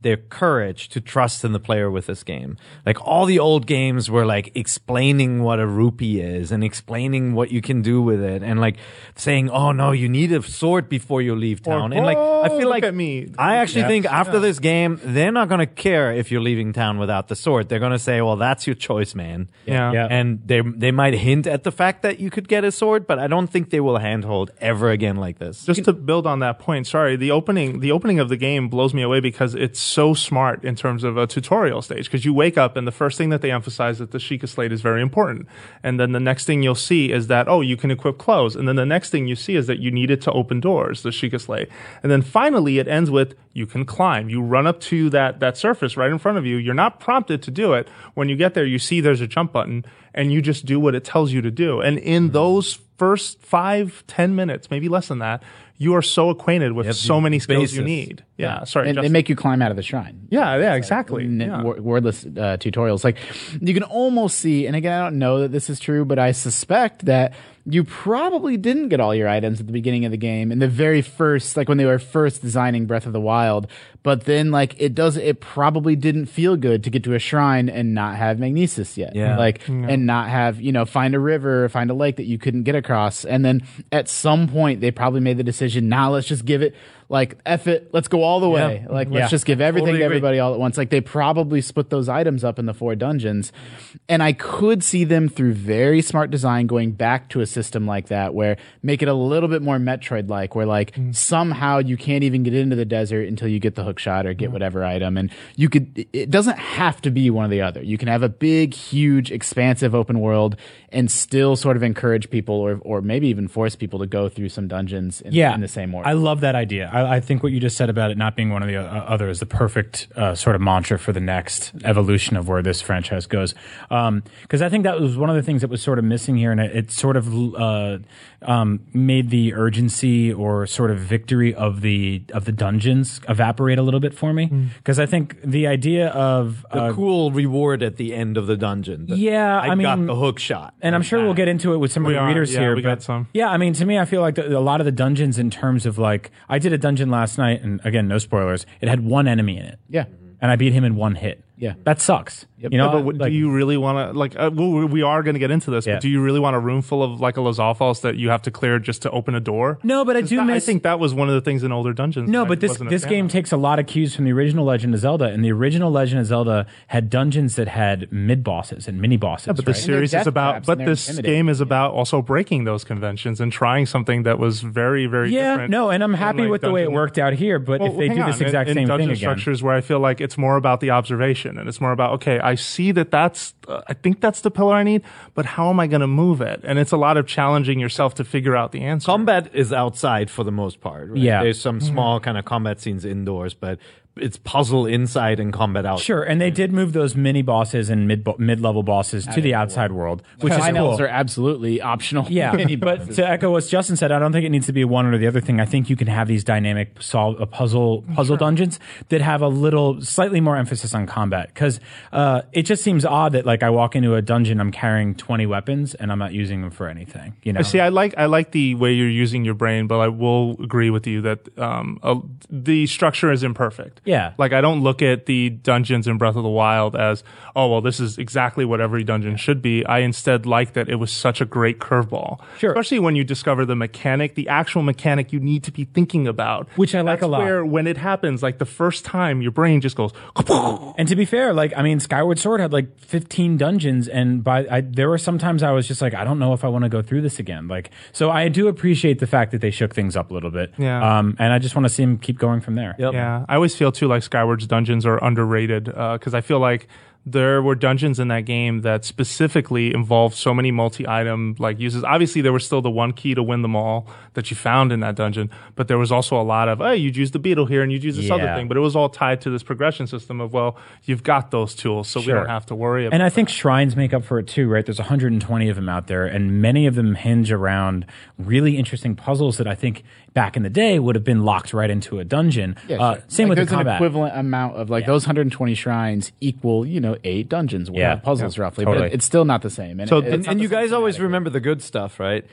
their courage to trust in the player with this game. Like all the old games were like explaining what a rupee is and explaining what you can do with it and like saying, "Oh no, you need a sword before you leave town." and like I "Oh, feel like me." I actually Yeah. think after this game, they're not going to care if you're leaving town without the sword. They're going to say, "Well, that's your choice, man." Yeah. Yeah. And they they might hint at the fact that you could get a sword, but I don't think they will handhold ever again like this. Just to build on that point, sorry, the opening the opening of the game blows me away because it's so smart in terms of a tutorial stage. Because you wake up and the first thing that they emphasize that the Sheikah Slate is very important, and then the next thing you'll see is that oh, you can equip clothes, and then the next thing you see is that you need it to open doors, the Sheikah Slate, and then finally it ends with you can climb. You run up to that that surface right in front of you. You're not prompted to do it. When you get there, you see there's a jump button, and you just do what it tells you to do. And in those first five, ten minutes, maybe less than that, you are so acquainted with have so many skills you need. Yeah, sorry. and they make you climb out of the shrine. yeah, yeah, exactly. n- Yeah. wor- wordless uh, tutorials. Like you can almost see, and again, I don't know that this is true, but I suspect that you probably didn't get all your items at the beginning of the game in the very first, like when they were first designing Breath of the Wild. But then, like it does, it probably didn't feel good to get to a shrine and not have Magnesis yet. Yeah. like and not have you know find a river, or find a lake that you couldn't get across, and then at some point they probably made the decision. Now let's just give it like F it, let's go all the way. Like let's Yeah. just give everything Totally to agree. everybody all at once. Like they probably split those items up in the four dungeons. And I could see them through very smart design going back to a system like that where make it a little bit more Metroid like, where like Mm. somehow you can't even get into the desert until you get the hook shot or get whatever item. And you could, it- it doesn't have to be one or the other. You can have a big, huge, expansive open world and still sort of encourage people or, or maybe even force people to go through some dungeons in, yeah, in the same order. I love that idea. I, I think what you just said about it not being one of the uh, other is the perfect uh, sort of mantra for the next evolution of where this franchise goes. Because I think that was one of the things that was sort of missing here, and it, it sort of uh, um, made the urgency or sort of victory of the of the dungeons evaporate a little bit for me. Because I think the idea of The uh, cool reward at the end of the dungeon. that Yeah, I, I got mean- the hook shot. and I'm sure we'll get into it with some We of the are, readers yeah, here. we but got some. Yeah, I mean, to me, I feel like the, a lot of the dungeons, in terms of like, I did a dungeon last night, and again, no spoilers. It had one enemy in it. yeah. and I beat him in one hit. Yeah. that sucks. You know, Yeah, but like- do you really want to like? Uh, well, we are going to get into this, Yeah. but do you really want a room full of like a Lizalfos that you have to clear just to open a door? No, but I do that- I think that was one of the things in older dungeons. No, that I but this this game of. takes a lot of cues from the original Legend of Zelda, and the original Legend of Zelda had dungeons that had mid bosses and mini bosses. Yeah, But the series is about, but this game is about also breaking those conventions and trying something that was very, very yeah, different. no, and I'm than, happy like, with the way it worked out here. But Well, if they do on. this exact in, same in dungeon thing again, structures where I feel like it's more about the observation and it's more about okay, I see that that's uh, I think that's the pillar I need, but how am I going to move it? And it's a lot of challenging yourself to figure out the answer. Combat is outside for the most part. Right? Yeah. There's some small kind of combat scenes indoors, but it's puzzle inside and combat out. Sure, and they did move those mini bosses and mid mid level bosses to the outside world, which is Finals cool. are absolutely optional. Yeah, [LAUGHS] but to echo what Justin said, I don't think it needs to be one or the other thing. I think you can have these dynamic solve a puzzle puzzle dungeons that have a little slightly more emphasis on combat because uh, it just seems odd that like I walk into a dungeon, I'm carrying 20 weapons and I'm not using them for anything. You know, See, I like I like the way you're using your brain, but I will agree with you that um, uh, the structure is imperfect. Yeah. like I don't look at the dungeons in Breath of the Wild as oh well, this is exactly what every dungeon should be. I instead like that it was such a great curveball. Sure. especially when you discover the mechanic, the actual mechanic you need to be thinking about, Which I like That's a lot. Where when it happens, like the first time, your brain just goes. And to be fair, like I mean, Skyward Sword had like 15 dungeons, and by I, there were sometimes I was just like, I don't know if I want to go through this again. Like, so I do appreciate the fact that they shook things up a little bit. Yeah. Um, and I just want to see them keep going from there. Yep. Yeah, I always feel too like Skyward's dungeons are underrated uh, because I feel like there were dungeons in that game that specifically involved so many multi-item like uses. Obviously, there was still the one key to win them all that you found in that dungeon, but there was also a lot of, oh, you'd use the beetle here and you'd use this other thing, but it was all tied to this progression system of, well, you've got those tools, so we don't have to worry about. It. And I think shrines make up for it too, right? There's 120 of them out there, and many of them hinge around really interesting puzzles that I think back in the day would have been locked right into a dungeon. Yeah, uh, sure. same Like, with there's the combat. an equivalent amount of like those 120 shrines equal, you know, eight dungeons worth Yeah. of puzzles roughly, Totally. but it's still not the same. And So it- And, and you guys always remember the good stuff, right?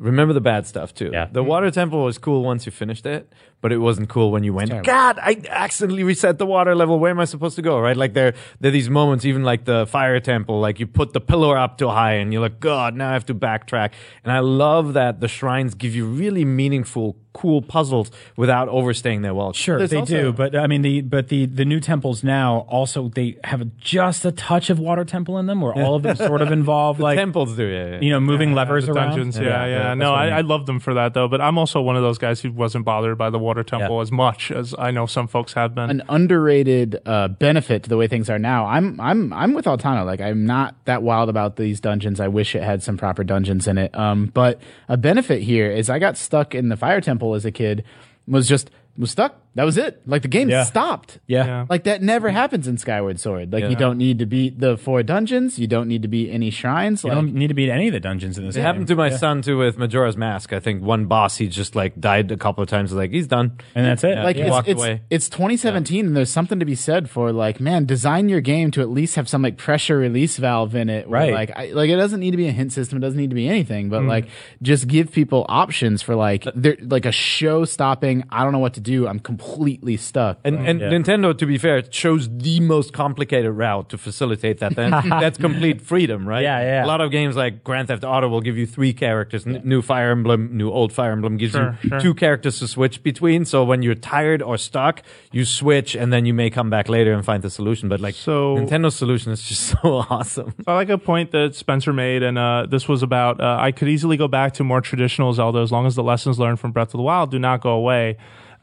Remember the bad stuff too. Yeah. The water temple was cool once you finished it, but it wasn't cool when you went. terrible. God, I accidentally reset the water level. Where am I supposed to go? Right? Like there, there are these moments, even like the fire temple, like you put the pillar up too high, and you're like, God, now I have to backtrack. And I love that the shrines give you really meaningful, cool puzzles without overstaying their welcome. Sure, There's they also- do, but I mean the but the the new temples now also they have just a touch of water temple in them, where all of them sort of [LAUGHS] involve like temples do. Yeah, yeah. you know moving levers the around. dungeons, yeah, yeah. that's No, I. I love them for that though. But I'm also one of those guys who wasn't bothered by the water temple Yeah. as much as I know some folks have been. an underrated uh, benefit to the way things are now. I'm I'm I'm with Altano. Like I'm not that wild about these dungeons. I wish it had some proper dungeons in it. Um, but a benefit here is I got stuck in the fire temple as a kid. Was just was stuck That was it. Like the game Yeah. stopped. Yeah. Yeah. Like that never happens in Skyward Sword. Like you don't need to beat the four dungeons. You don't need to beat any shrines. You Like don't need to beat any of the dungeons in this It game. happened to my son too with Majora's Mask. I think one boss he just like died a couple of times. Like he's done. and that's it. like he it's, walked it's, away. it's 2017 and there's something to be said for like man design your game to at least have some like pressure release valve in it where, Right. like I, like it doesn't need to be a hint system it doesn't need to be anything but mm. like just give people options for like they're like a show stopping i don't know what to do i'm completely stuck And, and Nintendo, to be fair, chose the most complicated route to facilitate that. Then [LAUGHS] that's complete freedom, right? Yeah, yeah. A lot of games like Grand Theft Auto will give you three characters. N- New Fire Emblem, new old Fire Emblem gives Sure, you sure. two characters to switch between. So when you're tired or stuck, you switch, and then you may come back later and find the solution. But like So- Nintendo's solution is just [LAUGHS] so awesome. I like a point that Spencer made, and uh, this was about uh, I could easily go back to more traditional Zelda as long as the lessons learned from Breath of the Wild do not go away.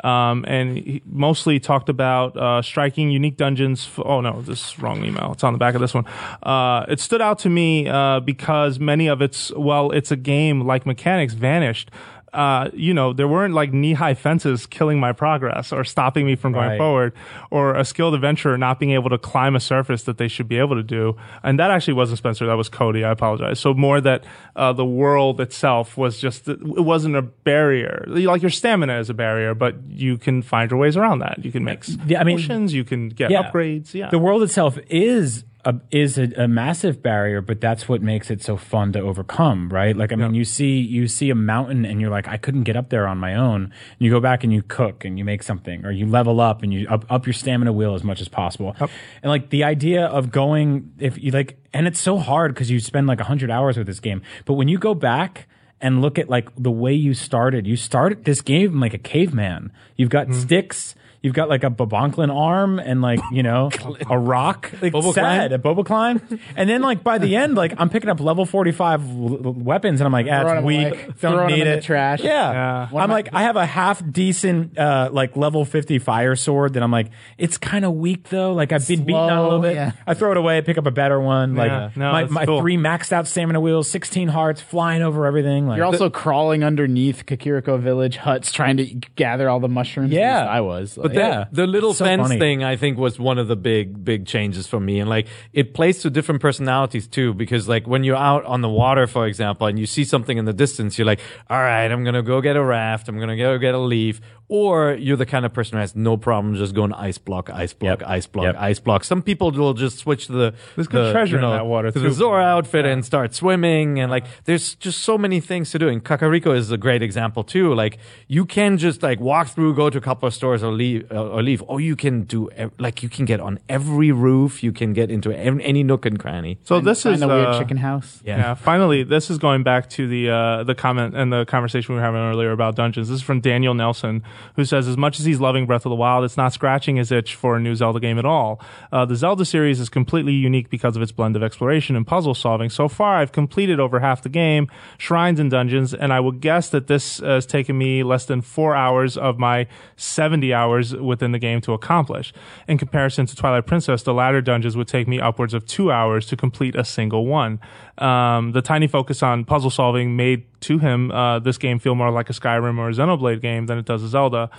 Um, and he mostly talked about uh, striking unique dungeons. F- oh no, this is wrong email. It's on the back of this one. Uh, it stood out to me uh, because many of its well, it's a game like mechanics vanished. Uh, you know, there weren't like knee high fences killing my progress or stopping me from going Right. forward, or a skilled adventurer not being able to climb a surface that they should be able to do. And that actually wasn't Spencer, that was Cody. I apologize. So more that uh, the world itself was just, it wasn't a barrier. Like your stamina is a barrier, but you can find your ways around that. You can make Yeah, I mean- potions, you can get Yeah. upgrades. Yeah. The world itself is a, is a, a massive barrier, but that's what makes it so fun to overcome, right? Like, I mean, you see you see a mountain and you're like, I couldn't get up there on my own. And you go back and you cook and you make something, or you level up and you up, up your stamina wheel as much as possible. And like the idea of going, if you like, and it's so hard because you spend like hundred hours with this game, but when you go back and look at like the way you started. You started this game like a caveman. You've got mm-hmm. sticks. You've got like a Bokoblin arm and like, you know, a rock. Like Bobo sad, Klein? a Boba Klein. And then like by the [LAUGHS] end, like I'm picking up level 45 w- w- weapons and I'm like, ah, Throwing it's 'em weak. away. Don't Throwing 'em need in the trash. Yeah. Yeah. I'm like, I have a half decent, uh, like level 50 fire sword that I'm like, it's kind of weak though. Like I've been beaten on a little bit. yeah. I throw it away, pick up a better one. Like Yeah, no, my, that's my cool. three maxed out stamina wheels, 16 hearts flying over everything. Like you're also crawling underneath Kakariko village huts trying to gather all the mushrooms Yeah. At least i was But The, Yeah. the little so fence funny. thing, I think, was one of the big, big changes for me. And like, it plays to different personalities too, because like when you're out on the water, for example, and you see something in the distance, you're like, all right, I'm going to go get a raft. I'm going to go get a leaf. Or you're the kind of person who has no problem just going ice block, ice block, Yep. ice block, Yep. ice block. Some people will just switch to the, There's good the, treasure you know, in that water, to too. the Zora outfit and start swimming. And like, there's just so many things to do. And Kakariko is a great example too. Like, you can just like walk through, go to a couple of stores or leave, uh, or leave, or you can do, like, you can get on every roof. You can get into ev- any nook and cranny. so this find is the weird uh, chicken house Yeah. Finally, this is going back to the uh, the comment and the conversation we were having earlier about dungeons. This is from Daniel Nelson, who says, as much as he's loving Breath of the Wild, it's not scratching his itch for a new Zelda game at all. Uh, the Zelda series is completely unique because of its blend of exploration and puzzle solving. So far, I've completed over half the game, shrines and dungeons, and I would guess that this has taken me less than four hours of my 70 hours within the game to accomplish. In comparison to Twilight Princess, the latter dungeons would take me upwards of two hours to complete a single one. Um, the tiny focus on puzzle solving made to him uh, this game feel more like a Skyrim or a Xenoblade game than it does a Zelda.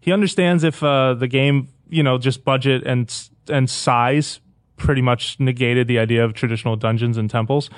He understands if uh, the game, you know, just budget and and size pretty much negated the idea of traditional dungeons and temples.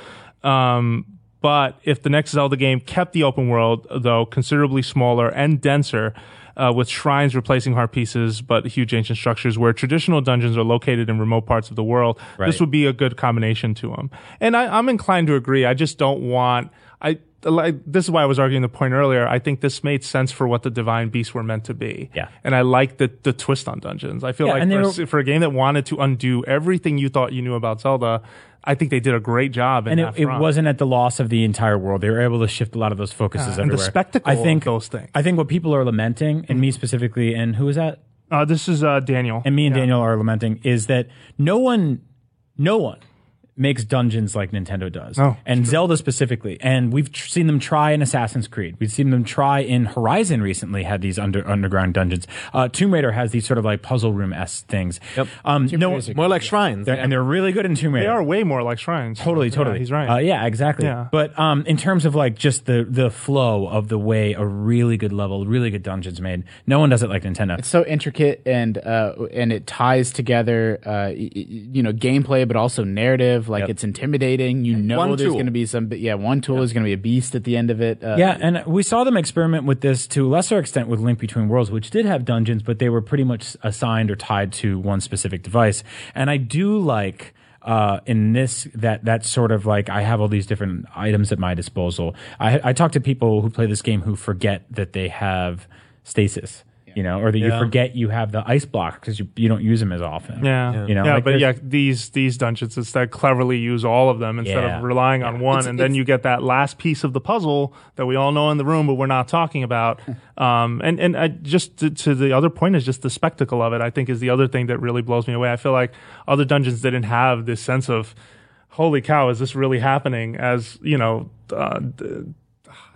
Um, but if the next Zelda game kept the open world, though considerably smaller and denser, uh, with shrines replacing heart pieces, but huge ancient structures where traditional dungeons are located in remote parts of the world, this would be a good combination to them. And I, I'm inclined to agree. I just don't want. I like this is why I was arguing the point earlier. I think this made sense for what the divine beasts were meant to be. Yeah. and I like the the twist on dungeons. I feel Yeah, like for, were- for a game that wanted to undo everything you thought you knew about Zelda, I think they did a great job. In and it, it wasn't at the loss of the entire world. They were able to shift a lot of those focuses Yeah, and the spectacle I think of those things. I think what people are lamenting, and me specifically, and who is that? Uh, this is uh, Daniel. And me and Yeah. Daniel are lamenting is that no one, no one makes dungeons like Nintendo does, Oh, and Zelda specifically. And we've tr- seen them try in Assassin's Creed. We've seen them try in Horizon recently. Had these under underground dungeons. Uh, Tomb Raider has these sort of like puzzle room s things. Yep. Um, no, More like shrines. they're- and they're really good in Tomb Raider. They are way more like shrines. Totally, Yeah, totally. he's right. Uh, yeah, exactly. Yeah. But um, in terms of like just the the flow of the way a really good level, really good dungeon's made, no one does it like Nintendo. It's so intricate and uh, and it ties together, uh, y- y- you know, gameplay, but also narrative. Like Yep. it's intimidating. You know, One there's going to be some. Yeah, one tool is going to be a beast at the end of it. Uh, Yeah, and we saw them experiment with this to a lesser extent with Link Between Worlds, which did have dungeons, but they were pretty much assigned or tied to one specific device. And I do like uh, in this that that sort of like I have all these different items at my disposal. I, I talk to people who play this game who forget that they have stasis. You know, or that you Yeah. forget you have the ice block because you, you don't use them as often. Yeah, You know, yeah, like but there's- yeah, these these dungeons instead cleverly use all of them instead Yeah. of relying on one, It's- and then you get that last piece of the puzzle that we all know in the room, but we're not talking about. [LAUGHS] um, and and I, just to, to the other point is just the spectacle of it. I think is the other thing that really blows me away. I feel like other dungeons didn't have this sense of, holy cow, is this really happening? As you know. Uh, d-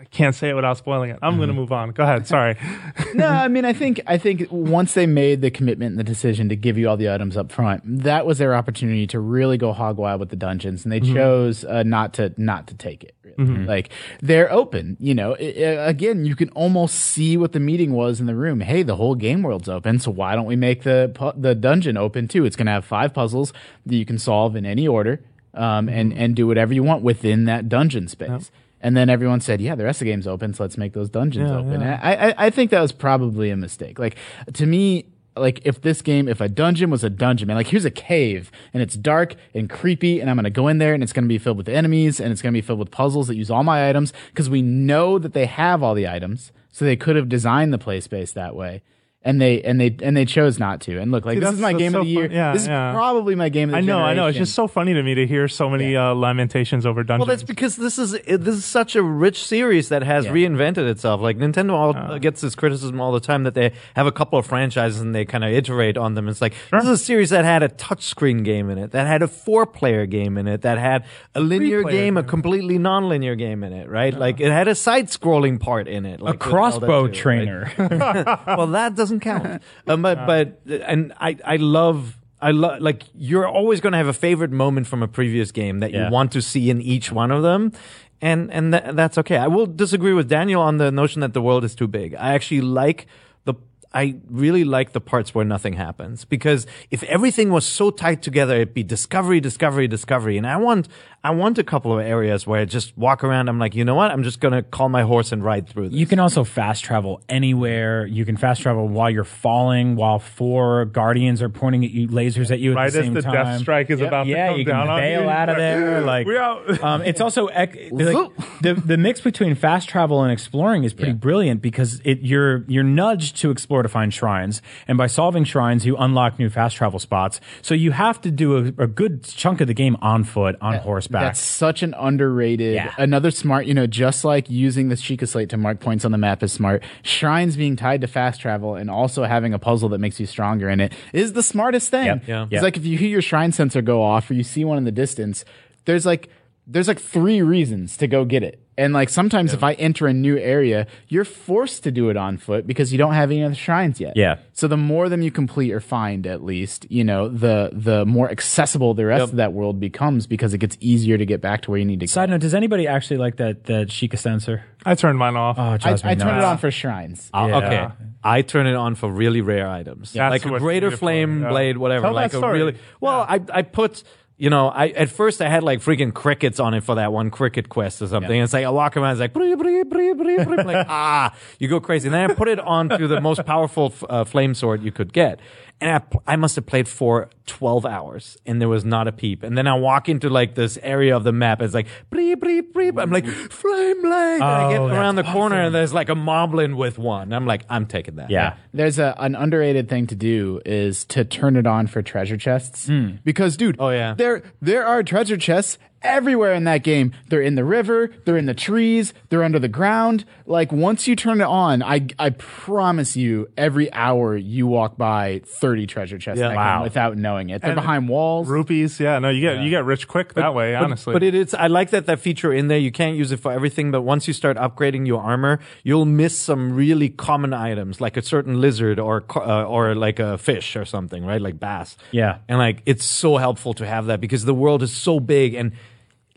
I can't say it without spoiling it. I'm going to move on. Go ahead. Sorry. [LAUGHS] no, I mean, I think I think once they made the commitment and the decision to give you all the items up front, that was their opportunity to really go hog wild with the dungeons, and they chose uh, not to not to take it. Really. Like they're open, you know. I- I- again, you can almost see what the meeting was in the room. Hey, the whole game world's open, so why don't we make the pu- the dungeon open too? It's going to have five puzzles that you can solve in any order, um, and and do whatever you want within that dungeon space. And then everyone said, "Yeah, the rest of the game's open, so let's make those dungeons Yeah, open." yeah. I, I, I think that was probably a mistake. Like to me, like if this game, if a dungeon was a dungeon, man, like here's a cave and it's dark and creepy, and I'm gonna go in there and it's gonna be filled with enemies and it's gonna be filled with puzzles that use all my items because we know that they have all the items, so they could have designed the play space that way. And they and they and they chose not to. And look, like See, this is my game so of the year. fun- yeah, this is yeah. probably my game of the year. I know, I know. It's just so funny to me to hear so many uh, lamentations over dungeons. Well, that's because this is this is such a rich series that has Yeah. reinvented itself. Like Nintendo all, uh, gets this criticism all the time that they have a couple of franchises and they kind of iterate on them. It's like this is a series that had a touchscreen game in it, that had a four-player game in it, that had a linear Three-player game, a completely non-linear game in it, right? Like it had a side-scrolling part in it, A like with crossbow Zelda 2, right? trainer. [LAUGHS] well, that doesn't count. Um, [LAUGHS] but but and I I love. I love like you're always going to have a favorite moment from a previous game that Yeah. you want to see in each one of them, and and tha- that's okay. I will disagree with Daniel on the notion that the world is too big. I actually like the I really like the parts where nothing happens because if everything was so tight together, it'd be discovery, discovery, discovery. And I want, I want a couple of areas where I just walk around. I'm like, you know what? I'm just going to call my horse and ride through this. You can also fast travel anywhere. You can fast travel while you're falling, while four guardians are pointing at you, lasers at you at right the as same the time. death strike is about yeah, to come you down can on bail you. out of there. [LAUGHS] Like We out. [LAUGHS] um, it's also ec- like, [LAUGHS] the the mix between fast travel and exploring is pretty brilliant because it you're you're nudged to explore to find shrines, and by solving shrines, you unlock new fast travel spots. So you have to do a, a good chunk of the game on foot, on horseback. That's such an underrated. Yeah. Another smart, you know, just like using the Sheikah slate to mark points on the map is smart. Shrines being tied to fast travel and also having a puzzle that makes you stronger in it is the smartest thing. Yep. Yeah. It's Yep. like if you hear your shrine sensor go off or you see one in the distance, there's like there's like three reasons to go get it. And like sometimes if I enter a new area, you're forced to do it on foot because you don't have any other shrines yet. Yeah. So the more of them you complete or find, at least, you know, the the more accessible the rest Yep. of that world becomes because it gets easier to get back to where you need to go. Side note: Does anybody actually like that that Sheikah sensor? I turned mine off. Oh, I, drives me I turn it on for shrines. Uh, Yeah. Okay. I turn it on for really rare items, That's like a greater flame yeah. blade, whatever. Tell like that a story. really well. I I put. You know, I at first I had like freaking crickets on it for that one cricket quest or something. And it's like I walk around, it's like bree, bree, bree, bree, bree. Like [LAUGHS] ah, you go crazy. And then I put it onto the most powerful f- uh, flame sword you could get, and I, I must have played for twelve hours, and there was not a peep. And then I walk into like this area of the map, it's like bleep, bleep, bleep. I'm like flame blade. and I get Oh, around the that's corner, and there's like a moblin with one. I'm like, I'm taking that. Yeah. There's a, an underrated thing to do is to turn it on for treasure chests. Hmm. Because, dude, Oh, yeah. there there are treasure chests everywhere in that game. They're in the river, they're in the trees, they're under the ground. Like once you turn it on, I I promise you, every hour you walk by thirty treasure chests Yeah. Wow. without knowing it. They're And behind walls. Rupees, yeah, no, you get you get rich quick that way. But- honestly, But it is. I like that that feature in there. You can't use it for everything, but once you start upgrading your armor, you'll miss some really common items, like a certain lizard or uh, or like a fish or something, right? Like bass. Yeah. and like it's so helpful to have that because the world is so big and.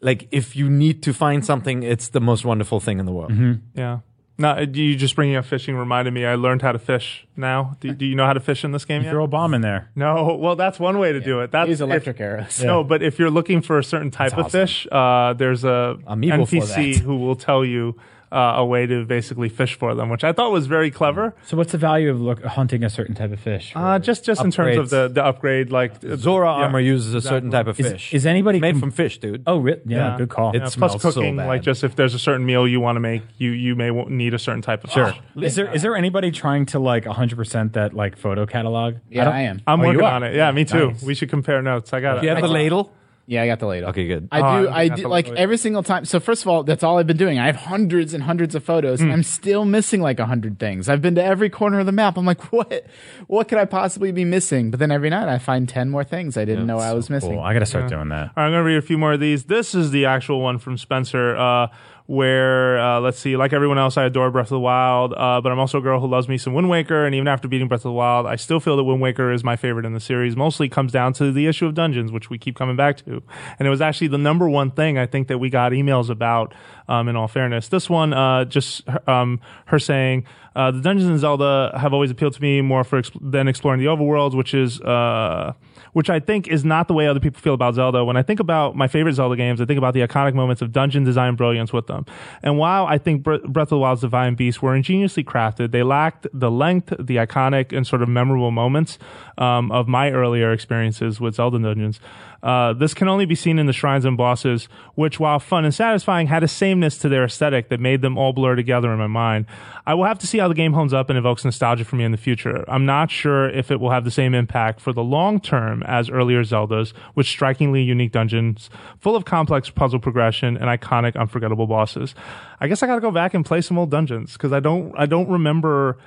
Like if you need to find something, it's the most wonderful thing in the world. yeah. No, you just bringing up fishing reminded me. I learned how to fish now. Do, do you know how to fish in this game yet? Throw a bomb in there. No, well, that's one way to do it. That's Use if- electric arrows. [LAUGHS] No, but if you're looking for a certain type of awesome. fish, uh, there's a Amiibo NPC who will tell you uh, a way to basically fish for them, which I thought was very clever. So what's the value of look, hunting a certain type of fish? Uh, just just in terms of the, the upgrade, like Zora yeah. armor uses a certain type of fish. is anybody It's made com- from fish, dude? oh, re- yeah, Yeah. good call. It Yeah, plus smells so cooking, bad. like just if there's a certain meal you want to make, you you may need a certain type of Sure. fish. Is there is there anybody trying to like 100% that like photo catalog? Yeah, don't- I am. I'm Oh, working on it. Yeah, me too. Nice. We should compare notes. I got it. Do you have the ladle? Yeah, I got the ladle. Okay, good. I Oh, do. I I do like ladle. every single time. So first of all, that's all I've been doing. I have hundreds and hundreds of photos. Hmm. I'm still missing like a hundred things. I've been to every corner of the map. I'm like, [LAUGHS] what? What could I possibly be missing? But then every night I find ten more things I didn't know I was missing. Cool. I got to start doing that. All right, I'm going to read a few more of these. This is the actual one from Spencer, uh, where, uh, let's see, like everyone else, I adore Breath of the Wild, uh, but I'm also a girl who loves me some Wind Waker, and even after beating Breath of the Wild, I still feel that Wind Waker is my favorite in the series. Mostly comes down to the issue of dungeons, which we keep coming back to. And it was actually the number one thing I think that we got emails about, um, in all fairness. This one, uh, just um, her saying, uh, the dungeons in Zelda have always appealed to me more for exp- than exploring the overworld, which is uh, which I think is not the way other people feel about Zelda. When I think about my favorite Zelda games, I think about the iconic moments of dungeon design brilliance with them. And while I think Breath of the Wild's Divine Beasts were ingeniously crafted, they lacked the length, the iconic, and sort of memorable moments um, of my earlier experiences with Zelda dungeons. Uh, this can only be seen in the shrines and bosses, which, while fun and satisfying, had a sameness to their aesthetic that made them all blur together in my mind. I will have to see how the game holds up and evokes nostalgia for me in the future. I'm not sure if it will have the same impact for the long term as earlier Zeldas, with strikingly unique dungeons, full of complex puzzle progression and iconic, unforgettable bosses. I guess I got to go back and play some old dungeons because I don't, I don't remember.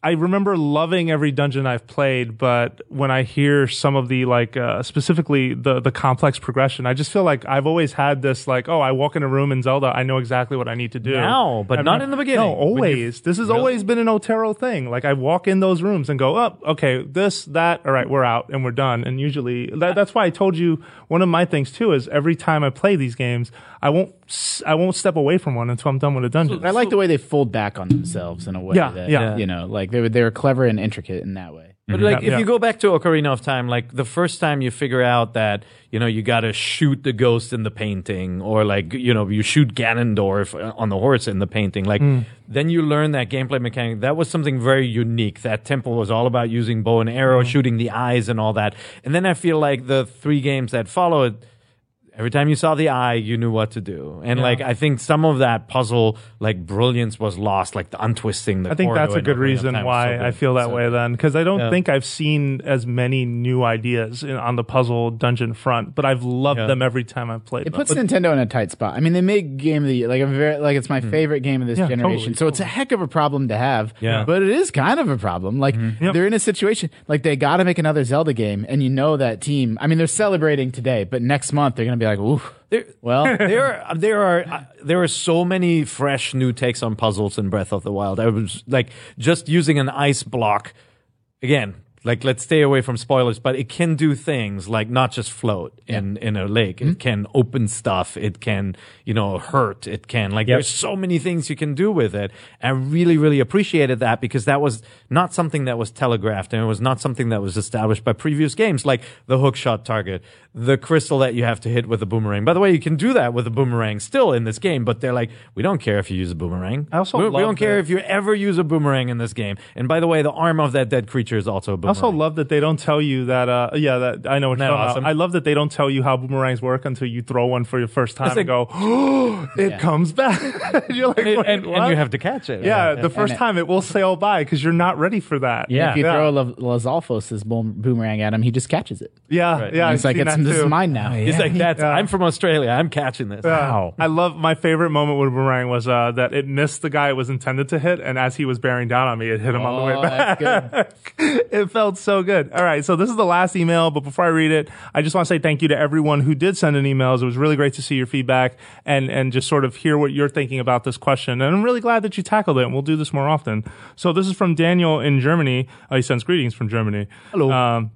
I remember loving every dungeon I've played, but when I hear some of the like uh, specifically the the complex progression, I just feel like I've always had this like, oh, I walk in a room in Zelda, I know exactly what I need to do. Now, but I've not in the beginning. No, always. This has always been an Otero thing. Like I walk in those rooms and go, oh, okay, this, that, all right, we're out and we're done. And usually that, that's why I told you one of my things too is every time I play these games, I won't s- I won't step away from one until I'm done with a dungeon. But I like the way they fold back on themselves in a way Yeah, that yeah. you know, like they were they were clever and intricate in that way. But mhm. like, Yeah, if yeah. you go back to Ocarina of Time, like the first time you figure out that you know you got to shoot the ghost in the painting, or like you know you shoot Ganondorf uh, on the horse in the painting, like hmm. then you learn that gameplay mechanic. That was something very unique. That temple was all about using bow and arrow, hmm. shooting the eyes, and all that. And then I feel like the three games that followed. Every time you saw the eye, you knew what to do, and like I think some of that puzzle, like brilliance, was lost, like the untwisting. The I think that's a good reason why so I feel that So way good. then, because I don't Yeah. think I've seen as many new ideas in, on the puzzle dungeon front, but I've loved Yeah. them every time I've played It them. puts Nintendo in a tight spot. I mean, they make game of the year, like a very like it's my hmm. favorite game of this Yeah, generation. totally, so it's a heck of a problem to have. Yeah. But it is kind of a problem. Like mm-hmm. Yep. they're in a situation like they got to make another Zelda game, and you know that team. I mean, they're celebrating today, but next month they're gonna be like, ooh. There, Well, [LAUGHS] there are there are uh, there are so many fresh new takes on puzzles in Breath of the Wild. I was like just using an ice block again. Like let's stay away from spoilers, but it can do things like not just float in in a lake. It mm-hmm. can open stuff. It can you know hurt. It can like Yep. there's so many things you can do with it. I really really appreciated that because that was not something that was telegraphed and it was not something that was established by previous games like the hook shot target, the crystal that you have to hit with a boomerang. By the way, you can do that with a boomerang still in this game, but they're like, we don't care if you use a boomerang. I also we, we don't care if you ever use a boomerang in this game. And by the way, the arm of that dead creature is also a boomerang. Boomerang. also love that they don't tell you that. Uh, yeah, that I know what Isn't you're awesome? about. I love that they don't tell you how boomerangs work until you throw one for your first time It's and go, oh, [GASPS] it comes back. [LAUGHS] you're like, and, "Wait, and, what?" and you have to catch it. yeah, the first it- time it will sail by because you're not ready for that. Yeah. If you yeah. throw La- Lizalfos' boom- boomerang at him, he just catches it. yeah, yeah. He's like, it's, that this is mine now. He's like, that's, Yeah. I'm from Australia. I'm catching this. Wow. I love my favorite moment with boomerang was uh, that it missed the guy it was intended to hit, and as he was bearing down on me, it hit him on the way Oh, back. that's [LAUGHS] it felt so good. All right, so this is the last email, but before I read it, I just want to say thank you to everyone who did send in emails. It was really great to see your feedback and and just sort of hear what you're thinking about this question. And I'm really glad that you tackled it, and we'll do this more often. So this is from Daniel in Germany. Uh, he sends greetings from Germany. Hello. Um,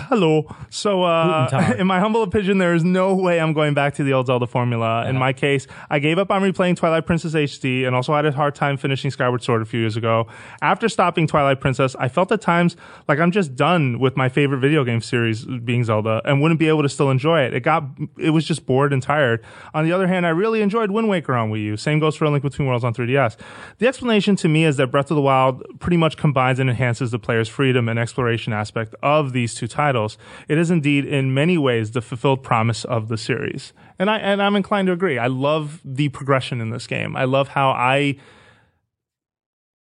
Hello. So, uh, [LAUGHS] in my humble opinion, there is no way I'm going back to the old Zelda formula. In my case, I gave up on replaying Twilight Princess HD and also had a hard time finishing Skyward Sword a few years ago. After stopping Twilight Princess, I felt at times like I'm just done with my favorite video game series being Zelda and wouldn't be able to still enjoy it. It got, it was just bored and tired. On the other hand, I really enjoyed Wind Waker on Wii U. Same goes for A Link Between Worlds on 3DS. The explanation to me is that Breath of the Wild pretty much combines and enhances the player's freedom and exploration aspect of these two titles. It is indeed in many ways the fulfilled promise of the series. And I and I'm inclined to agree. I love the progression in this game. I love how I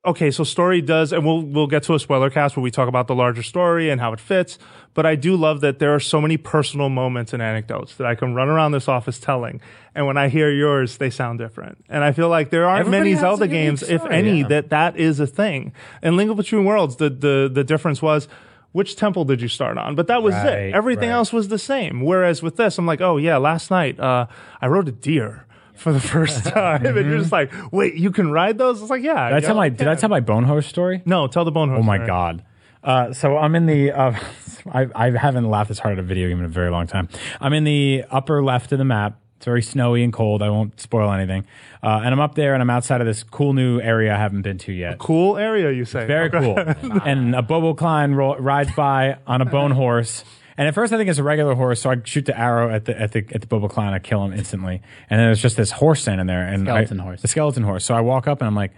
Okay, so story does and we'll we'll get to a spoiler cast where we talk about the larger story and how it fits, but I do love that there are so many personal moments and anecdotes that I can run around this office telling. And when I hear yours, they sound different. And I feel like there aren't Everybody many Zelda unique games, if any, yeah. that that is a thing. In Link Between Worlds, the the the difference was which temple did you start on? But that was Right, it. Everything right. else was the same. Whereas with this, I'm like, oh yeah, last night uh, I rode a deer for the [LAUGHS] first [LAUGHS] time, and you're just like, wait, you can ride those? It's like, yeah. Did I tell my Did I tell my bone horse story? No, tell the bone horse. Oh my story. god. Uh, so I'm in the. Uh, [LAUGHS] I, I haven't laughed this hard at a video game in a very long time. I'm in the upper left of the map. It's very snowy and cold. I won't spoil anything. Uh, and I'm up there, and I'm outside of this cool new area I haven't been to yet. Cool area, you say? Very Okay. cool. [LAUGHS] and a Bobo Klein ro- rides by on a bone horse. And at first, I think it's a regular horse, so I shoot the arrow at the at the at the Bobo Klein. I kill him instantly. And then there's just this horse standing there, and Skeleton I- horse. the skeleton horse. So I walk up and I'm like,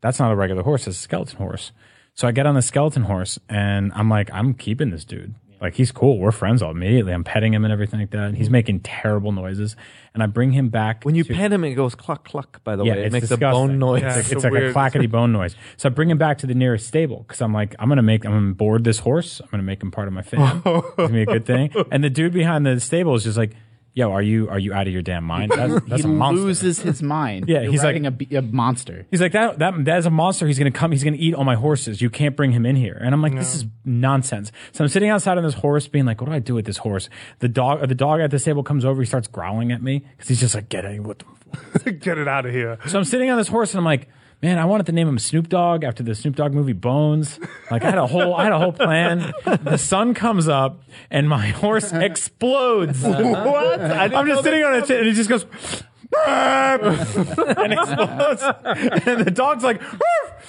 "That's not a regular horse. It's a skeleton horse." So I get on the skeleton horse, and I'm like, "I'm keeping this dude. Like he's cool. We're friends all immediately. I'm petting him and everything like that. And he's mm-hmm. making terrible noises, and I bring him back When you to- pet him, it goes cluck cluck. By the yeah, way, it makes disgusting. a bone noise. Yeah, It's, it's like, like a clackety [LAUGHS] bone noise. So I bring him back to the nearest stable because I'm like, I'm gonna make, I'm gonna board this horse. I'm gonna make him part of my family. [LAUGHS] it's gonna be a good thing. And the dude behind the stable is just like, Yo, are you are you out of your damn mind? That's, that's he a monster. loses his mind. [LAUGHS] Yeah, You're he's like- riding a, be- a monster. He's like that. That that is a monster. He's gonna come. He's gonna eat all my horses. You can't bring him in here. And I'm like, this is nonsense. So I'm sitting outside on this horse, being like, what do I do with this horse? The dog, the dog at the stable comes over. He starts growling at me because he's just like, get it. What the [LAUGHS] Get it out of here. so I'm sitting on this horse and I'm like, man, I wanted to name him Snoop Dogg after the Snoop Dogg movie Bones. Like I had a whole, I had a whole plan. The sun comes up and my horse explodes. [LAUGHS] what? I I'm just sitting on it and he just goes. [LAUGHS] and explodes. And the dog's like,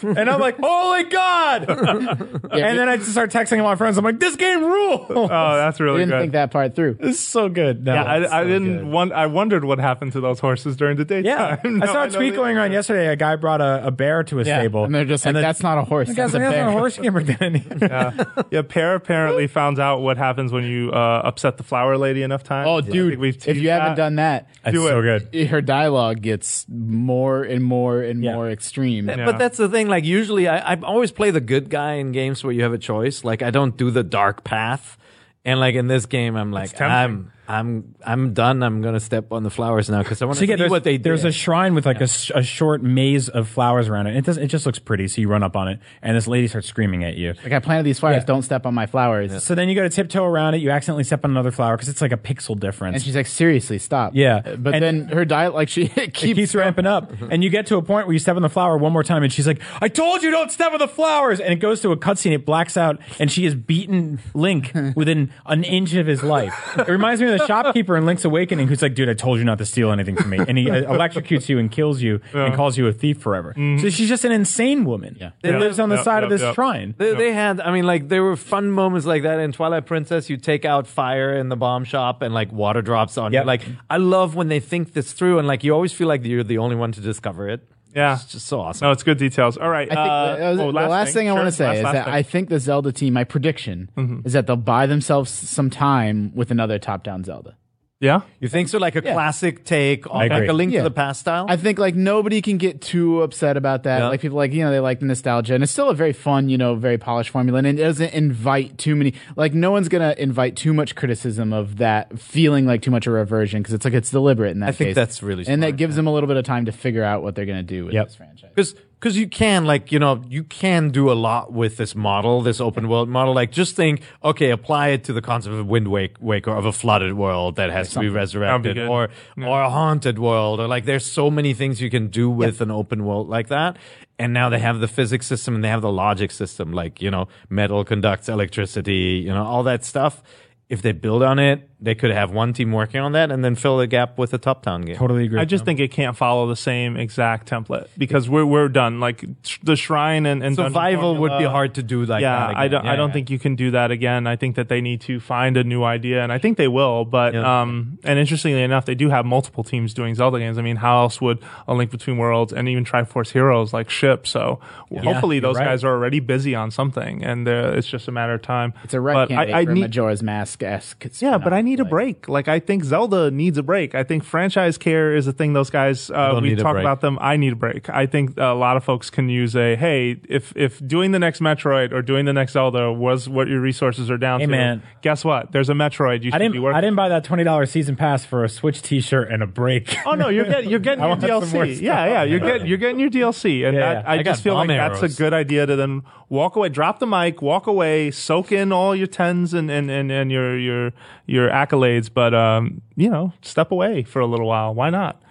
and I'm like, holy God. [LAUGHS] and then I just start texting all my friends. I'm like, this game rules. Oh, that's I really didn't good. think that part through. It's so good. No, yeah, it's I, I so didn't. Want, I wondered what happened to those horses during the daytime. Yeah, [LAUGHS] No, I saw a tweet going around yesterday. A guy brought a, a bear to a Yeah, stable, and they're just like, the- that's not a horse. The guy's That's a like, that's not a horse. You can't bring that in here. Yeah, yeah. Peer apparently found out what happens when you uh, upset the flower lady enough times. Oh, dude, we've if teased you haven't done that, That's Do so it. So good. Her dialogue gets more and more and Yeah. more extreme. Yeah. But that's the thing. Like usually, I, I always play the good guy in games where you have a choice. Like I don't do the dark path. And like in this game, I'm like, tempting. I'm, I'm, I'm done. I'm gonna step on the flowers now because I want So to yeah, see there's, what they do. there's did. a shrine with like a a short maze of flowers around it. It does it just looks pretty. So you run up on it, and this lady starts screaming at you. Like I planted these flowers, Yeah. don't step on my flowers. So then you go to tiptoe around it. You accidentally step on another flower because it's like a pixel difference. And she's like, seriously, stop. Yeah. Uh, But And- then her diet, like she [LAUGHS] it keeps, keeps ramping up, [LAUGHS] and you get to a point where you step on the flower one more time, and she's like, "I told you don't step on the flowers." And it goes to a cutscene. It blacks out, and she has beaten Link [LAUGHS] within an inch of his life. It reminds me of the shopkeeper in Link's Awakening, who's like, "Dude, I told you not to steal anything from me," and he uh, [LAUGHS] electrocutes you and kills you and calls you a thief forever. So she's just an insane woman Yeah. that Yeah. lives on the Yeah, side of yeah, this yeah. shrine. They, they had, I mean, like there were fun moments like that in Twilight Princess. You take out fire in the bomb shop, and like water drops on Yep. you. Like I love when they think this through, and like you always feel like you're the only one to discover it. Yeah. It's just so awesome. No, it's good details. All right. I think uh, the, oh, the last thing, I Sure, want to say last- is last that thing. I think the Zelda team, my prediction is that they'll buy themselves some time with another top-down Zelda. Yeah. You think so? Like a classic take on like agree. a link Yeah. to the past style? I think like nobody can get too upset about that. Yeah. Like people like you know they like the nostalgia, and it's still a very fun, you know, very polished formula, and it doesn't invite too many. Like no one's gonna invite too much criticism of that feeling like too much a reversion because it's like it's deliberate in that I think case. that's really and that gives them a little bit of time to figure out what they're gonna do with Yep. this franchise. because because you can like you know you can do a lot with this model this open world model. Like just think okay apply it to the concept of a wind wake waker of a flooded world that has to be resurrected good. or or a haunted world or like there's so many things you can do with an open world like that. And now they have the physics system and they have the logic system like you know metal conducts electricity you know all that stuff. If they build on it they could have one team working on that and then fill the gap with a top down game Totally agree. I just think it can't follow the same exact template because we're we're done. Like sh- the shrine and, and dungeon survival would be hard to do like yeah, that I don't. Yeah, I don't yeah. think you can do that again. I think that they need to find a new idea, and I think they will. But Yeah. um, and interestingly enough, they do have multiple teams doing Zelda games. I mean, how else would a Link Between Worlds and even Triforce Heroes like ship? So hopefully you're those right. guys are already busy on something, and uh, it's just a matter of time. It's a red But I, I for need, Majora's Mask esque. yeah, but I need a break. Like I think Zelda needs a break. I think franchise care is a thing. Those guys, uh, we need a talk break. about them. I need a break. I think a lot of folks can use a hey, if if doing the next Metroid or doing the next Zelda was what your resources are down Hey, to, man. guess what? There's a Metroid. You should I be didn't. working. I didn't buy that twenty dollars season pass for a Switch T-shirt and a break. Oh no, you're getting you're [LAUGHS] getting I your want some more DLC. stuff. Yeah, yeah, you're getting you're getting your DLC, and Yeah, that. I, I just feel like bomb that's arrows. a good idea to then walk away, drop the mic, walk away, soak in all your tens and and and, and your your your accolades, but um, you know, step away for a little while. Why not?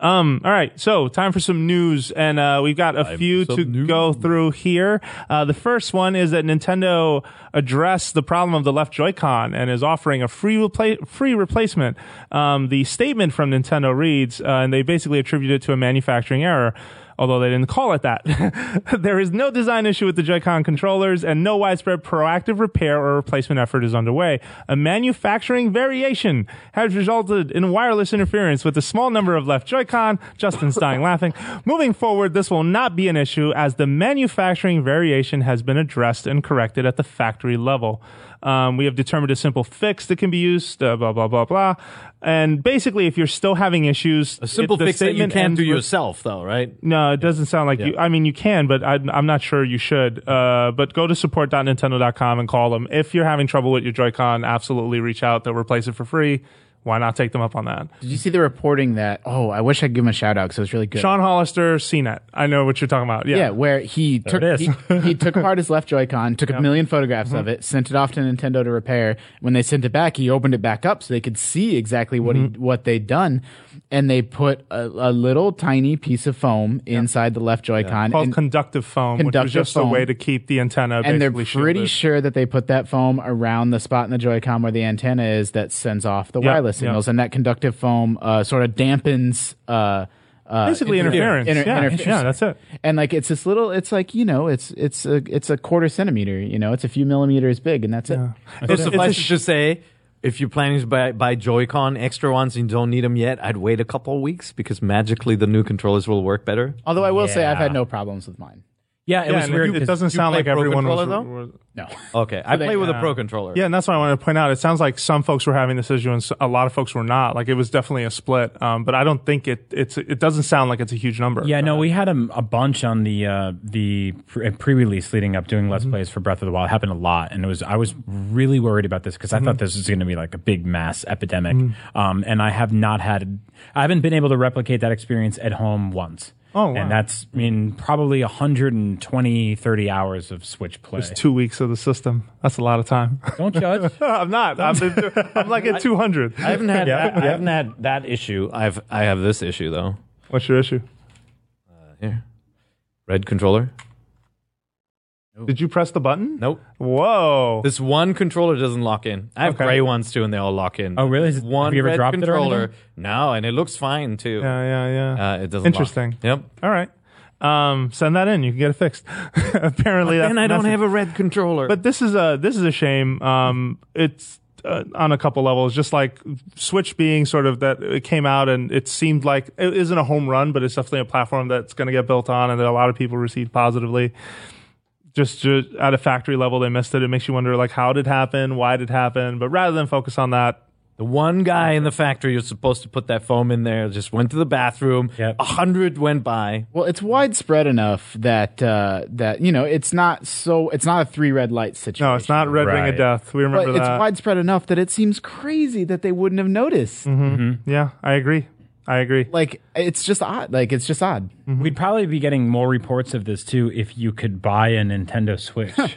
Um, all right, so time for some news, and uh, we've got a few to news. go through here. Uh, the first one is that Nintendo addressed the problem of the left Joy-Con and is offering a free repla- free replacement. Um, the statement from Nintendo reads, uh, and they basically attribute it to a manufacturing error. Although they didn't call it that. [LAUGHS] there is no design issue with the Joy-Con controllers and no widespread proactive repair or replacement effort is underway. A manufacturing variation has resulted in wireless interference with a small number of left Joy-Con. Justin's dying laughing. Moving forward, this will not be an issue as the manufacturing variation has been addressed and corrected at the factory level. Um, we have determined a simple fix that can be used, uh, blah, blah, blah, blah. And basically, if you're still having issues, a simple fix that you can't do yourself though right no, it doesn't sound like you. I mean, you can, but I, I'm not sure you should. Uh, but go to support.nintendo.com and call them. If you're having trouble with your Joy-Con, absolutely reach out. They'll replace it for free. Why not take them up on that? Did you see the reporting that? Oh, I wish I'd give him a shout out because it was really good. Sean Hollister, CNET. I know what you're talking about. Yeah. Yeah, where he took he, he took apart his left Joy-Con, took a million photographs of mm-hmm. it, sent it off to Nintendo to repair. When they sent it back, he opened it back up so they could see exactly what he mm-hmm. what they'd done, and they put a, a little tiny piece of foam inside the left Joy-Con. Called and, conductive foam, which was Conductive just a way to keep the antenna and they're pretty shielded. sure that they put that foam around the spot in the Joy-Con where the antenna is that sends off the Yeah, wireless yeah. signals, and that conductive foam uh, sort of dampens. Uh, uh, Basically interference. inter- yeah, interference. yeah, that's it. and like it's this little it's like you know it's it's a it's a quarter centimeter you know it's a few millimeters big and that's it So It's- suffice it's a it to say, if you're planning to buy, buy Joy-Con extra ones and you don't need them yet, I'd wait a couple of weeks because magically the new controllers will work better. although i will say i've Yeah. had no problems with mine Yeah, it Yeah, was and weird. it, it 'cause doesn't sound like everyone was, controller, though? was- no Okay, I they- play with a. Pro controller. Yeah, and that's what I want to point out. It sounds like some folks were having this issue and s- a lot of folks were not. Like it was definitely a split. Um, but I don't think it it's it doesn't sound like it's a huge number. Yeah, no, Uh, we had a, a bunch on the uh, the pre- pre-release leading up doing Let's Plays for Breath of the Wild. It happened a lot, and it was I was really worried about this because I thought this was going to be like a big mass epidemic. Um, and I have not had, I haven't been able to replicate that experience at home once. Oh, wow. and that's I mean probably 120, 30 hours of Switch play. It's two weeks of the system. That's a lot of time. Don't judge. [LAUGHS] I'm not. I'm, I'm like at 200. I haven't had Yeah, I, I haven't had that issue. I've I have this issue though. What's your issue? Uh, here, red controller. Did you press the button? Nope. Whoa. This one controller doesn't lock in. I have Okay. gray ones too, and they all lock in. Oh, really? Is it- One have you ever red dropped it or controller. anything? no, and it looks fine too. yeah, yeah, yeah. Uh, it doesn't. Interesting. Lock. Yep. All right. Um, send that in. You can get it fixed. [LAUGHS] Apparently, that's And I don't have a red controller. But this is a this is a shame. Um, it's uh, on a couple levels. Just like Switch being sort of that it came out and it seemed like it isn't a home run, but it's definitely a platform that's going to get built on and that a lot of people received positively. Just, just at a factory level, they missed it. It makes you wonder, like, how did it happen? Why did it happen? But rather than focus on that, The one guy in the factory who's supposed to put that foam in there just went to the bathroom. Yep. A hundred went by. Well, it's widespread enough that uh, that you know it's not so it's not a three red light situation. no, it's not Red Ring of Death. We remember But it's widespread enough that it seems crazy that they wouldn't have noticed. yeah, I agree. I agree. Like it's just odd. Like it's just odd. We'd probably be getting more reports of this too if you could buy a Nintendo Switch. [LAUGHS]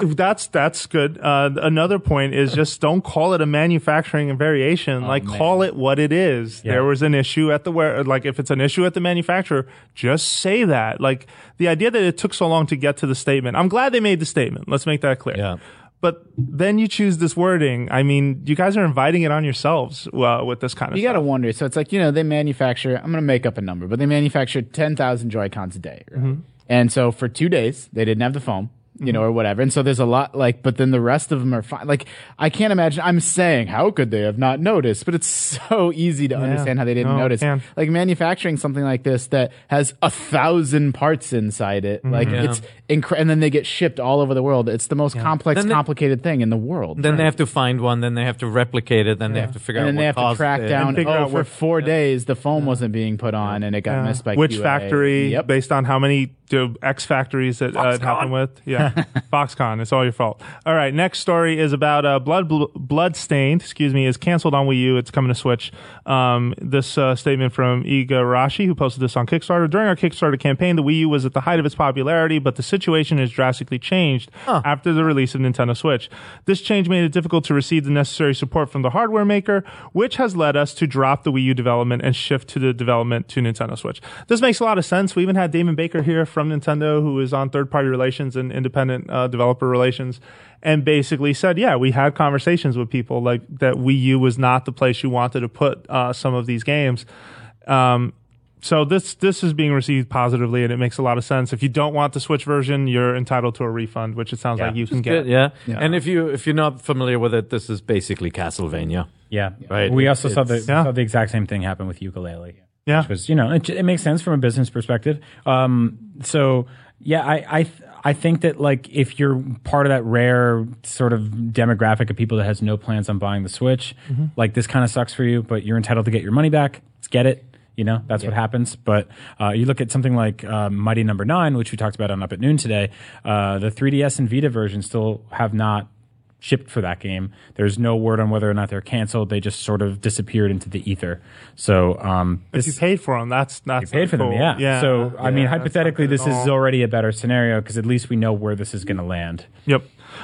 That's that's good. Uh, another point is just don't call it a manufacturing variation. like call it what it is. Yeah. There was an issue at the where. Like if it's an issue at the manufacturer, just say that. Like the idea that it took so long to get to the statement. I'm glad they made the statement. Let's make that clear. Yeah. But then you choose this wording. I mean, you guys are inviting it on yourselves uh, with this kind of stuff. You got to wonder. So it's like you know they manufacture. I'm going to make up a number, but they manufacture ten thousand Joy Cons a day, right? And so for two days they didn't have the foam. You know, or whatever. And so there's a lot like, but then the rest of them are fine. Like, I can't imagine. I'm saying, how could they have not noticed? But it's [LAUGHS] so easy to understand how they didn't No, notice. can. Like manufacturing something like this that has a thousand parts inside it. Like it's incredible. and then they get shipped all over the world. It's the most complex, they- complicated thing in the world. Then they have to find one. Then they have to replicate it. Then they have to figure and out And then what they have to track it. down. figure Oh, out for what- four days the foam wasn't being put on, and it got missed by which QA. factory Yep. based on how many uh, X factories that uh, it happened with. [LAUGHS] Yeah, [LAUGHS] Foxconn. It's all your fault. All right, next story is about uh, Blood Bl- Bloodstained. Excuse me, is canceled on Wii U. It's coming to Switch. Um, this uh, statement from Igarashi, who posted this on Kickstarter. During our Kickstarter campaign, the Wii U was at the height of its popularity, but the situation has drastically changed after the release of Nintendo Switch. This change made it difficult to receive the necessary support from the hardware maker, which has led us to drop the Wii U development and shift to the development to Nintendo Switch. This makes a lot of sense. We even had Damon Baker here from Nintendo, who is on third party relations and independent uh, developer relations, and basically said, yeah, we had conversations with people like that Wii U was not the place you wanted to put uh, some of these games. Um, so this this is being received positively, and it makes a lot of sense. If you don't want the Switch version, you're entitled to a refund, which it sounds Yeah. like you can Good, get. yeah. And if you if you're not familiar with it, this is basically Castlevania. yeah, Right. We also saw the Yeah. saw the exact same thing happen with ukulele. Yeah. which was you know it, it makes sense from a business perspective. Um, so yeah, I I th- I think that like if you're part of that rare sort of demographic of people that has no plans on buying the Switch, Mm-hmm. like this kind of sucks for you, but you're entitled to get your money back. Let's get it. You know that's what happens. But uh, you look at something like uh, Mighty Number Nine, which we talked about on Up at Noon today. Uh, the 3DS and Vita version still have not shipped for that game. There's no word on whether or not they're canceled. They just sort of disappeared into the ether. So um, If you paid for them, that's that's you paid for them, cool. yeah. yeah. So I mean, hypothetically, this is already a better scenario because at least we know where this is going to land. Yep.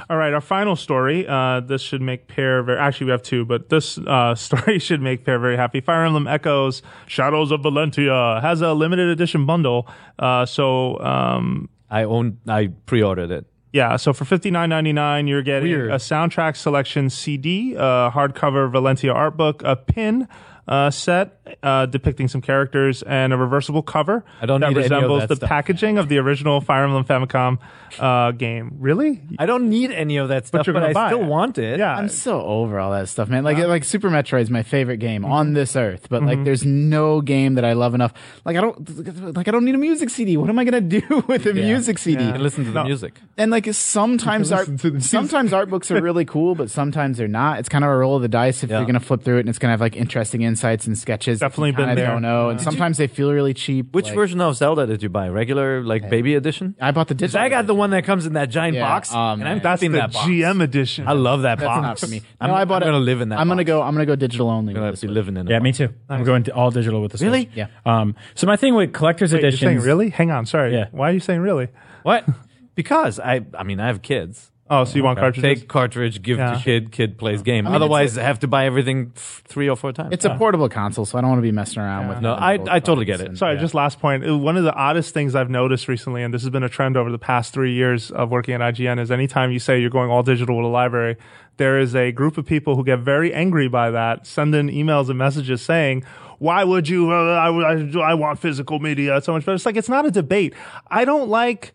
All right, our final story. Uh, this should make Peer very. Actually, we have two, but this uh, [LAUGHS] story should make Peer very happy. Fire Emblem Echoes: Shadows of Valentia has a limited edition bundle. Uh, so um, I own. I pre-ordered it. Yeah, so for fifty nine ninety nine, you're getting Weird. a soundtrack selection CD, a hardcover Valentia art book, a pin. Uh, set uh, depicting some characters and a reversible cover I don't that need any of resembles that the stuff. packaging of the original Fire Emblem Famicom uh, game. Really? I don't need any of that stuff, you're but, gonna I buy still it. want it. Yeah, I'm so over all that stuff, man. Like like Super Metroid is my favorite game Mm-hmm. on this earth, but like there's no game that I love enough. Like I don't like I don't need a music CD. What am I gonna do [LAUGHS] with a music CD? You can listen to the No. music. And like sometimes art listen to the music. sometimes art books are really cool, but sometimes they're not. It's kind of a roll of the dice if Yeah. you're gonna flip through it and it's gonna have like interesting insights and sketches. Definitely you been kinda there. Don't know, and sometimes they feel really cheap. Which like- version of Zelda did you buy? Regular, like baby edition? I bought the 'Cause digital. I got the one that comes in that giant Yeah, box, um, and I'm that's keeping the that box. GM edition. I love that That's box. not for me. I'm, no, I bought I'm it. gonna live in that. I'm gonna box. go. I'm gonna go digital only. I'm gonna with be this living in. a Yeah, me too. I'm going to all digital with the Switch. Really? Yeah. Um, so my thing with collector's Wait, you're editions. saying really? Hang on, sorry. Yeah. Why are you saying really? What? [LAUGHS] Because I, I mean, I have kids. Oh, so you want cartridges? Take cartridge, give Yeah. to kid, kid plays game. mean, Otherwise, I have to buy everything f- three or four times. It's a portable console, so I don't want to be messing around with. no, I, I totally get it. and- Sorry, just last point. Uh, One of the oddest things I've noticed recently, and this has been a trend over the past three years of working at IGN, is anytime you say you're going all digital with a library, there is a group of people who get very angry by that, send in emails and messages saying, why would you? Uh, I, I, I want physical media so much better. It's like, it's not a debate. I don't like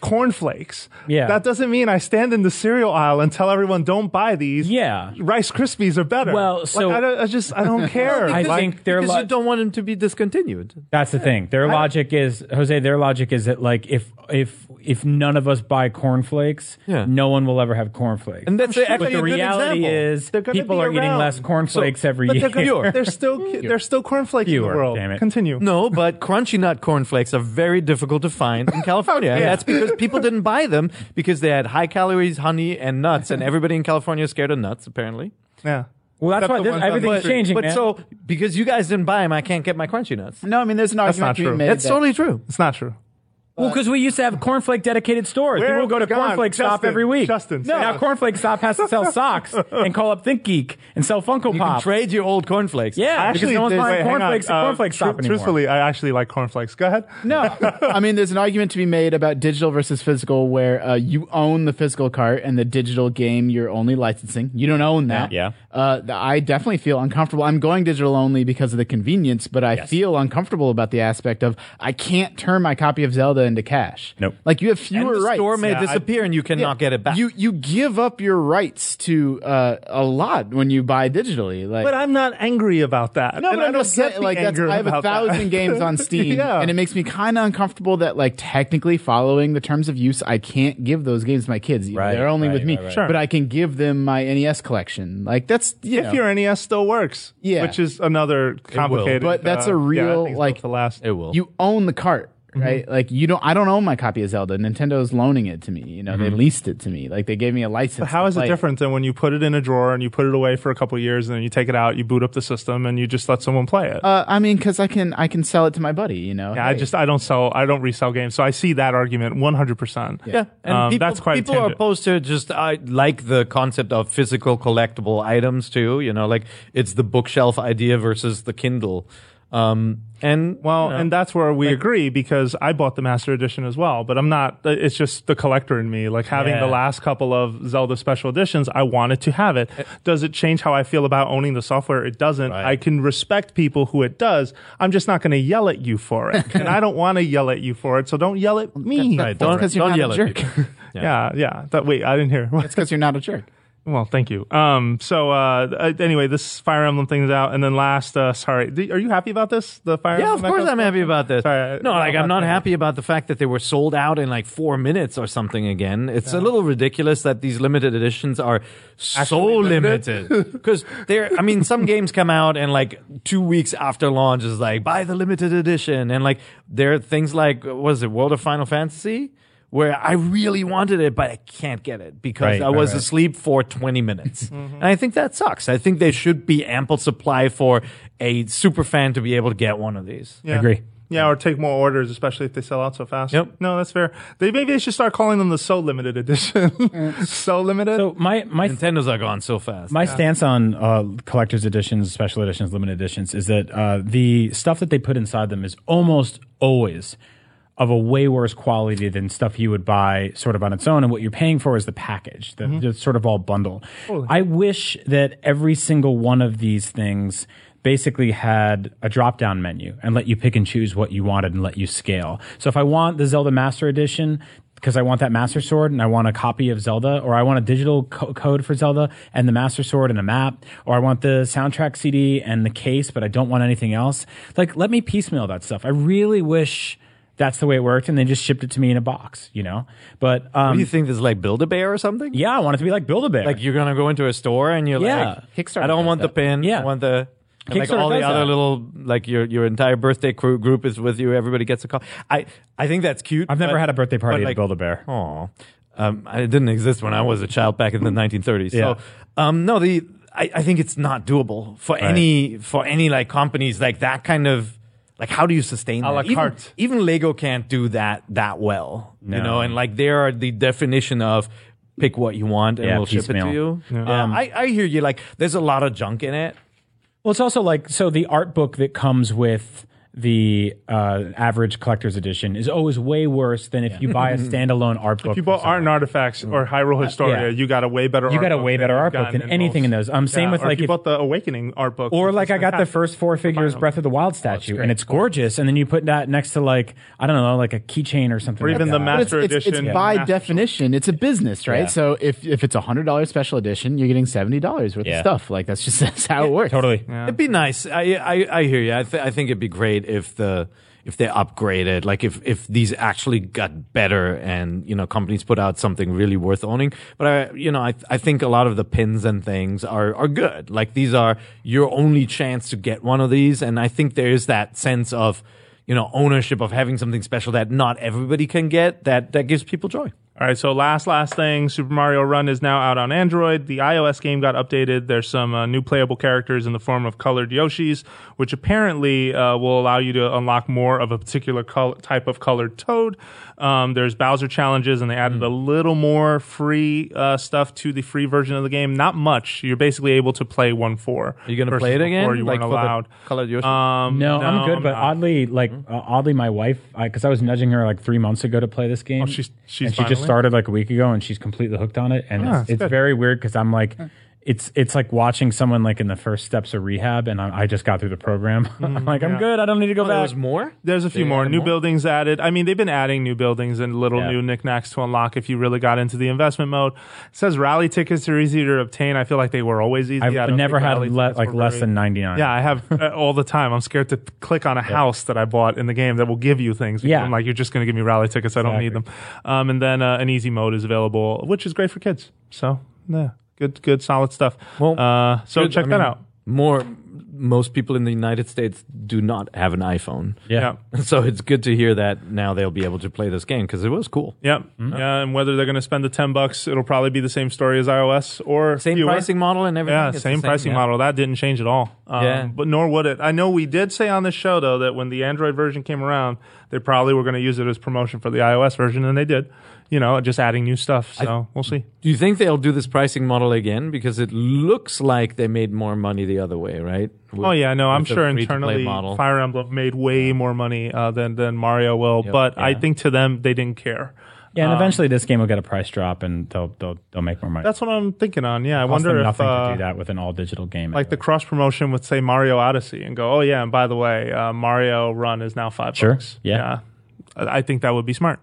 cornflakes. Yeah. That doesn't mean I stand in the cereal aisle and tell everyone don't buy these. Yeah. Rice Krispies are better. Well, Like, so- I, don't- I just I don't [LAUGHS] care. I Like, think their because lo- you don't want them to be discontinued. That's the thing. Their logic is Jose. Their logic is that like if if if none of us buy cornflakes, Yeah. no one will ever have cornflakes. And that's but actually the a good reality example. is They're gonna people are eating around. less cornflakes every but year. they're, gonna- [LAUGHS] they're still they're still cornflakes in the world. damn it. Continue. No, but crunchy nut cornflakes are very difficult to find in [LAUGHS] California. And Yeah. that's because people didn't buy them because they had high calories, honey, and nuts. And everybody in California is scared of nuts, apparently. Yeah. well, that's Except why the this, ones on the everything's street. changing. But man. so, because you guys didn't buy them, I can't get my crunchy nuts. No, I mean, there's an That's argument not to be true. made. That's that- totally true. It's not true. Well, because we used to have cornflake dedicated stores. Where People would go to have we gone? cornflake stop every week. Justin, no, now cornflake stop has to sell [LAUGHS] socks and call up ThinkGeek and sell Funko You can Pop. trade your old cornflakes. yeah, because no one's did- buying wait, hang on. cornflakes at Uh, cornflake tru- stop anymore. Truthfully, I actually like cornflakes. Go ahead. No, [LAUGHS] I mean, there's an argument to be made about digital versus physical, where uh, you own the physical cart and the digital game you're only licensing. You don't own that. Yeah. Uh, I definitely feel uncomfortable. I'm going digital only because of the convenience, but I feel uncomfortable about the aspect of I can't turn my copy of Zelda into cash. Nope. Like you have And fewer the rights. store may Yeah, I- disappear and you cannot Yeah. get it back. You you give up your rights to uh, a lot when you buy digitally. Like But I'm not angry about that. no, And but I I'm don't just saying, the like, that's, anger I have a about that. thousand games on [LAUGHS] Steam, Yeah. and it makes me kind of uncomfortable that, like, technically following the terms of use, I can't give those games to my kids. Right, They're only right, with me, right, right. Sure. but I can give them my NES collection. Like, that's you know, if your NES still works, Yeah. which is another complicated. But that's a uh, yeah, I real, think it's like- the last. it will. you own the cart. Right, like you don't. I don't own my copy of Zelda. Nintendo's loaning it to me. You know, they leased it to me. Like they gave me a license. But how to it different than when you put it in a drawer and you put it away for a couple of years and then you take it out, you boot up the system, and you just let someone play it? Uh, I mean, because I can, I can sell it to my buddy. You know, yeah, I just I don't sell I don't resell games, so I see that argument one hundred percent. Yeah, and Um, people, that's quite people are opposed to just uh, like the concept of physical collectible items too. You know, like it's the bookshelf idea versus the Kindle. Um, and Well, you know, and that's where we agree because I bought the Master Edition as well, but I'm not. It's just the collector in me. Like having Yeah. the last couple of Zelda special editions, I wanted to have it. Does it change how I feel about owning the software? It doesn't. I can respect people who it does. I'm just not going to yell at you for it, [LAUGHS] and I don't want to yell at you for it. So don't yell at me. right, That's don't, because you're don't yell a at jerk. people. [LAUGHS] Yeah, yeah. That, wait, I didn't hear. [LAUGHS] It's because you're not a jerk. Well, thank you. Um, so uh, uh, anyway, this Fire Emblem thing's out, and then last, uh, sorry, are you happy about this? The Fire Yeah, of Emblem course Echo I'm happy about this. Sorry, I- no, like I'm not happy about the fact that they were sold out in like four minutes or something again. It's a little ridiculous that these limited editions are so Actually limited? [LAUGHS] limited. Because they're, I mean, some games come out and like two weeks after launch is like, buy the limited edition. And like, there are things like, what was it, World of Final Fantasy? Where I really wanted it, but I can't get it because Right, I was right. asleep for 20 minutes. [LAUGHS] And I think that sucks. I think there should be ample supply for a super fan to be able to get one of these. Yeah. Agree. Yeah, or take more orders, especially if they sell out so fast. Yep. No, that's fair. They maybe they should start calling them the so limited edition. [LAUGHS] [LAUGHS] so limited. So my my Nintendo's are gone so fast. My stance on uh, collector's editions, special editions, limited editions is that uh, the stuff that they put inside them is almost always of a way worse quality than stuff you would buy sort of on its own. And what you're paying for is the package, the, mm-hmm. the sort of all bundle. I wish that every single one of these things basically had a drop down menu and let you pick and choose what you wanted and let you scale. So if I want the Zelda Master Edition, because I want that Master Sword and I want a copy of Zelda, or I want a digital co- code for Zelda and the Master Sword and a map, or I want the soundtrack CD and the case, but I don't want anything else. Like, let me piecemeal that stuff. I really wish that's the way it worked, and they just shipped it to me in a box, you know. But What um, do you think this is like Build a Bear or something? yeah, I want it to be like Build a Bear. Like you're gonna go into a store and you're Yeah. like, Kickstarter I don't want the pin. Yeah. I want the. like all the other that. little, like your your entire birthday crew group is with you. Everybody gets a call. I I think that's cute. I've never but- had a birthday party but, at Build a Bear. Oh, um, it didn't exist when I was a child back in the 1930s. Yeah. So, um, no, the I, I think it's not doable for any for any like companies like that kind of like how do you sustain A la that? Even, carte. even Lego can't do that that well. You know, and like they are the definition of pick what you want and Yeah, we'll ship it to you. Yeah, um, um, I, I hear you. Like there's a lot of junk in it. Well, it's also like so the art book that comes with the uh, average collector's edition is always way worse than if you buy a [LAUGHS] standalone art book. If you from bought Art and. Artifacts or Hyrule Historia, yeah. you got a way better. You art got a book way than better art book than in anything most. in those. Um, same Yeah, with or like if you if- bought the Awakening art book, Or like I got the first four figures Breath of the Wild statue, and it's gorgeous. And then you put that next to like I don't know, like a keychain or something. Or like even the that. Master it's, it's, Edition. it's by Master definition, it's a business, right? Yeah. So if, if it's a hundred dollars special edition, you're getting seventy dollars worth Yeah. of stuff. Like that's just [LAUGHS] that's how it works. totally. It'd be nice. I I, I hear you. I, th- I think it'd be great if the if they upgraded, like if if these actually got better, and you know companies put out something really worth owning. But I you know I I think a lot of the pins and things are are good. Like these are your only chance to get one of these, and I think there is that sense of you know ownership of having something special that not everybody can get. That that gives people joy. All right, so last last thing, Super Mario Run is now out on Android. The iOS game got updated. There's some uh, new playable characters in the form of colored Yoshis, which apparently uh, will allow you to unlock more of a particular type of colored Toad. Um, there's Bowser challenges, and they added a little more free uh, stuff to the free version of the game. Not much. You're basically able to play one four. Are you gonna play it again? Or you like weren't allowed. colored Yoshi? Um, No, I'm good. but not. oddly, like uh, oddly, my wife, because I, was nudging her like three months ago to play this game. Oh, she's- she's and she finally? just started like a week ago, and she's completely hooked on it. And Ah, it's, it's very weird because I'm like, it's it's like watching someone like in the first steps of rehab, and I, I just got through the program. I'm [LAUGHS] like, I'm good. I don't need to go Oh, back. There's more. There's a few They more new more? buildings added. I mean, they've been adding new buildings and little Yeah. new knickknacks to unlock if you really got into the investment mode. It says rally tickets are easy to obtain. I feel like they were always easy. I I've don't never had le- like less very- than 99. Yeah, I have [LAUGHS] uh, all the time. I'm scared to click on a house that I bought in the game that will give you things. Yeah. I'm like, you're just going to give me rally tickets. I don't need them. Um, and then uh, an easy mode is available, which is great for kids. So, yeah, good, good, solid stuff. Well, uh, so Good. check I that mean, out. More, most people in the United States do not have an iPhone. yeah. Yeah. [LAUGHS] So it's good to hear that now they'll be able to play this game because it was cool. Yep. Mm-hmm. Yeah, and whether they're going to spend the ten bucks, it'll probably be the same story as iOS or Same fewer. pricing model and everything. Yeah, It's the same, pricing yeah. model. That didn't change at all. Um, Yeah. But nor would it. I know we did say on the show though that when the Android version came around, they probably were going to use it as promotion for the iOS version, and they did. You know, just adding new stuff. So we'll see. Do you think they'll do this pricing model again? Because it looks like they made more money the other way, right? With- Oh yeah, no, I'm sure internally model. Fire Emblem made way more money uh, than than Mario will, Yep. but I think to them they didn't care. Yeah, Um, and eventually this game will get a price drop, and they'll they'll they'll make more money. That's what I'm thinking on. Yeah, I Costs wonder them if nothing uh, to do that with an all digital game. like the cross promotion with say Mario Odyssey and go, oh yeah, and by the way, uh, Mario Run is now five Sure. bucks. Yeah. I I think that would be smart.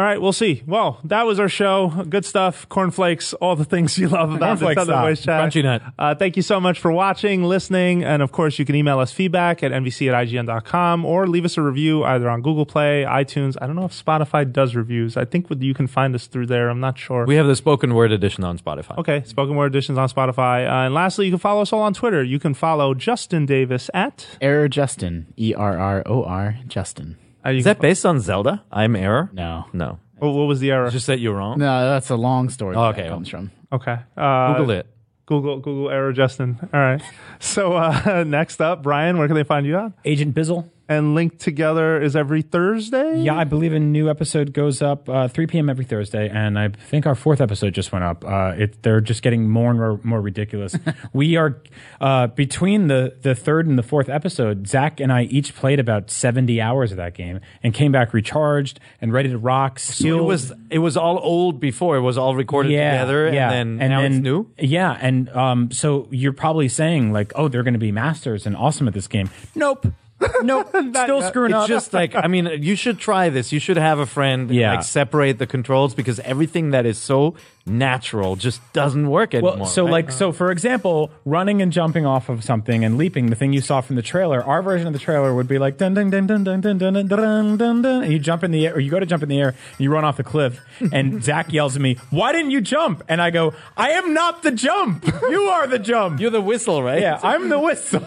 All right, we'll see. Well, that was our show. Good stuff. Cornflakes, all the things you love about the Cornflakes Southern stop. Voice Chat. Crunchy Nut. Uh, thank you so much for watching, listening, and of course, you can email us feedback at nvc at ign.com or leave us a review either on Google Play, iTunes. I don't know if Spotify does reviews. I think you can find us through there. I'm not sure. We have the spoken word edition on Spotify. Okay, spoken word editions on Spotify. Uh, and lastly, you can follow us all on Twitter. You can follow Justin Davis at. Error Justin. E R R O R Justin. Uh, you Is can that based on Zelda? I'm error. No. No, fo- what was the error? just that you're wrong. No, that's a long story. Oh, where okay. That comes from. Okay. Uh, Google it. Google Google error Justin. All right. [LAUGHS] So uh, [LAUGHS] next up, Brian, where can they find you at? Agent Bizzle. And Linked Together is every Thursday. Yeah, I believe a new episode goes up uh, 3 p.m. every Thursday, and I think our fourth episode just went up. Uh, it, they're just getting more and more, more ridiculous. [LAUGHS] we are uh, between the the third and the fourth episode. Zach and I each played about 70 hours of that game and came back recharged and ready to rock. So it was it was all old before. It was all recorded together, yeah. and then now it's new. Yeah, and um, so you're probably saying like, oh, they're going to be masters and awesome at this game. Nope, nope, still screwing up. It's up. just like I mean, you should try this. You should have a friend. Yeah. like separate the controls because everything that is so natural just doesn't work anymore. Well, so right? like so for example, running and jumping off of something and leaping, the thing you saw from the trailer, our version of the trailer would be like dun dun dun dun dun dun dun dun dun dun dun and you jump in the air or you go to jump in the air and you run off the cliff and Zach yells at me, Why didn't you jump? And I go, I am not the jump. You are the jump. you're the whistle, right? yeah, I'm the whistle.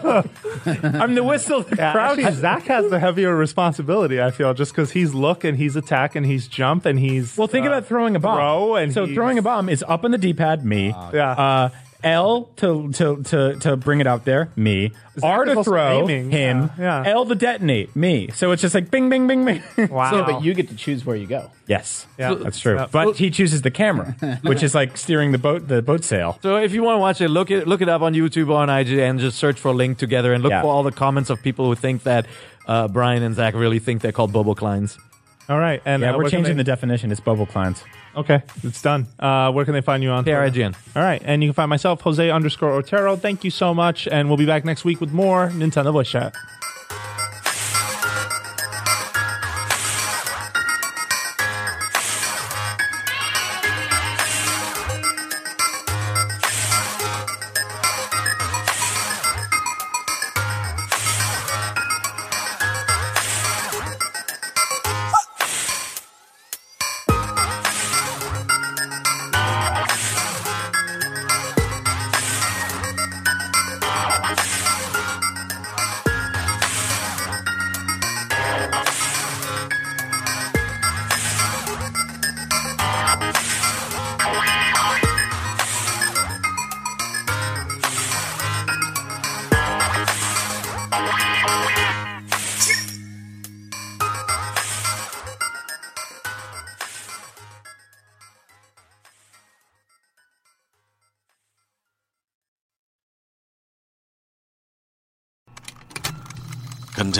I'm the whistle. The Yeah, crowd actually, Zach has the heavier responsibility. I feel just because he's look and he's attack and he's jump and he's Well, think uh, about throwing a bomb. throw and so throwing a bomb is up on the D-pad, me. Yeah. Uh, L to to to to bring it out there, me. R is to throw, aiming. him. Yeah, yeah. L to detonate, me. So it's just like bing, bing, bing, bing. [LAUGHS] Wow. So, but you get to choose where you go. yes, Yeah. that's true. Yeah. But he chooses the camera, [LAUGHS] which is like steering the boat the boat sail. So if you want to watch it, look it look it up on YouTube or on IGN Just search for Link Together and look Yeah. for all the comments of people who think that uh, Brian and Zach really think they're called Bobo Kleins. All right, and Yeah, uh, we're where can changing they- the definition. It's Bobo Kleins. Okay, it's done. Uh, where can they find you on Twitter? All right, and you can find myself, Jose underscore Otero. Thank you so much, and we'll be back next week with more Nintendo Voice Chat.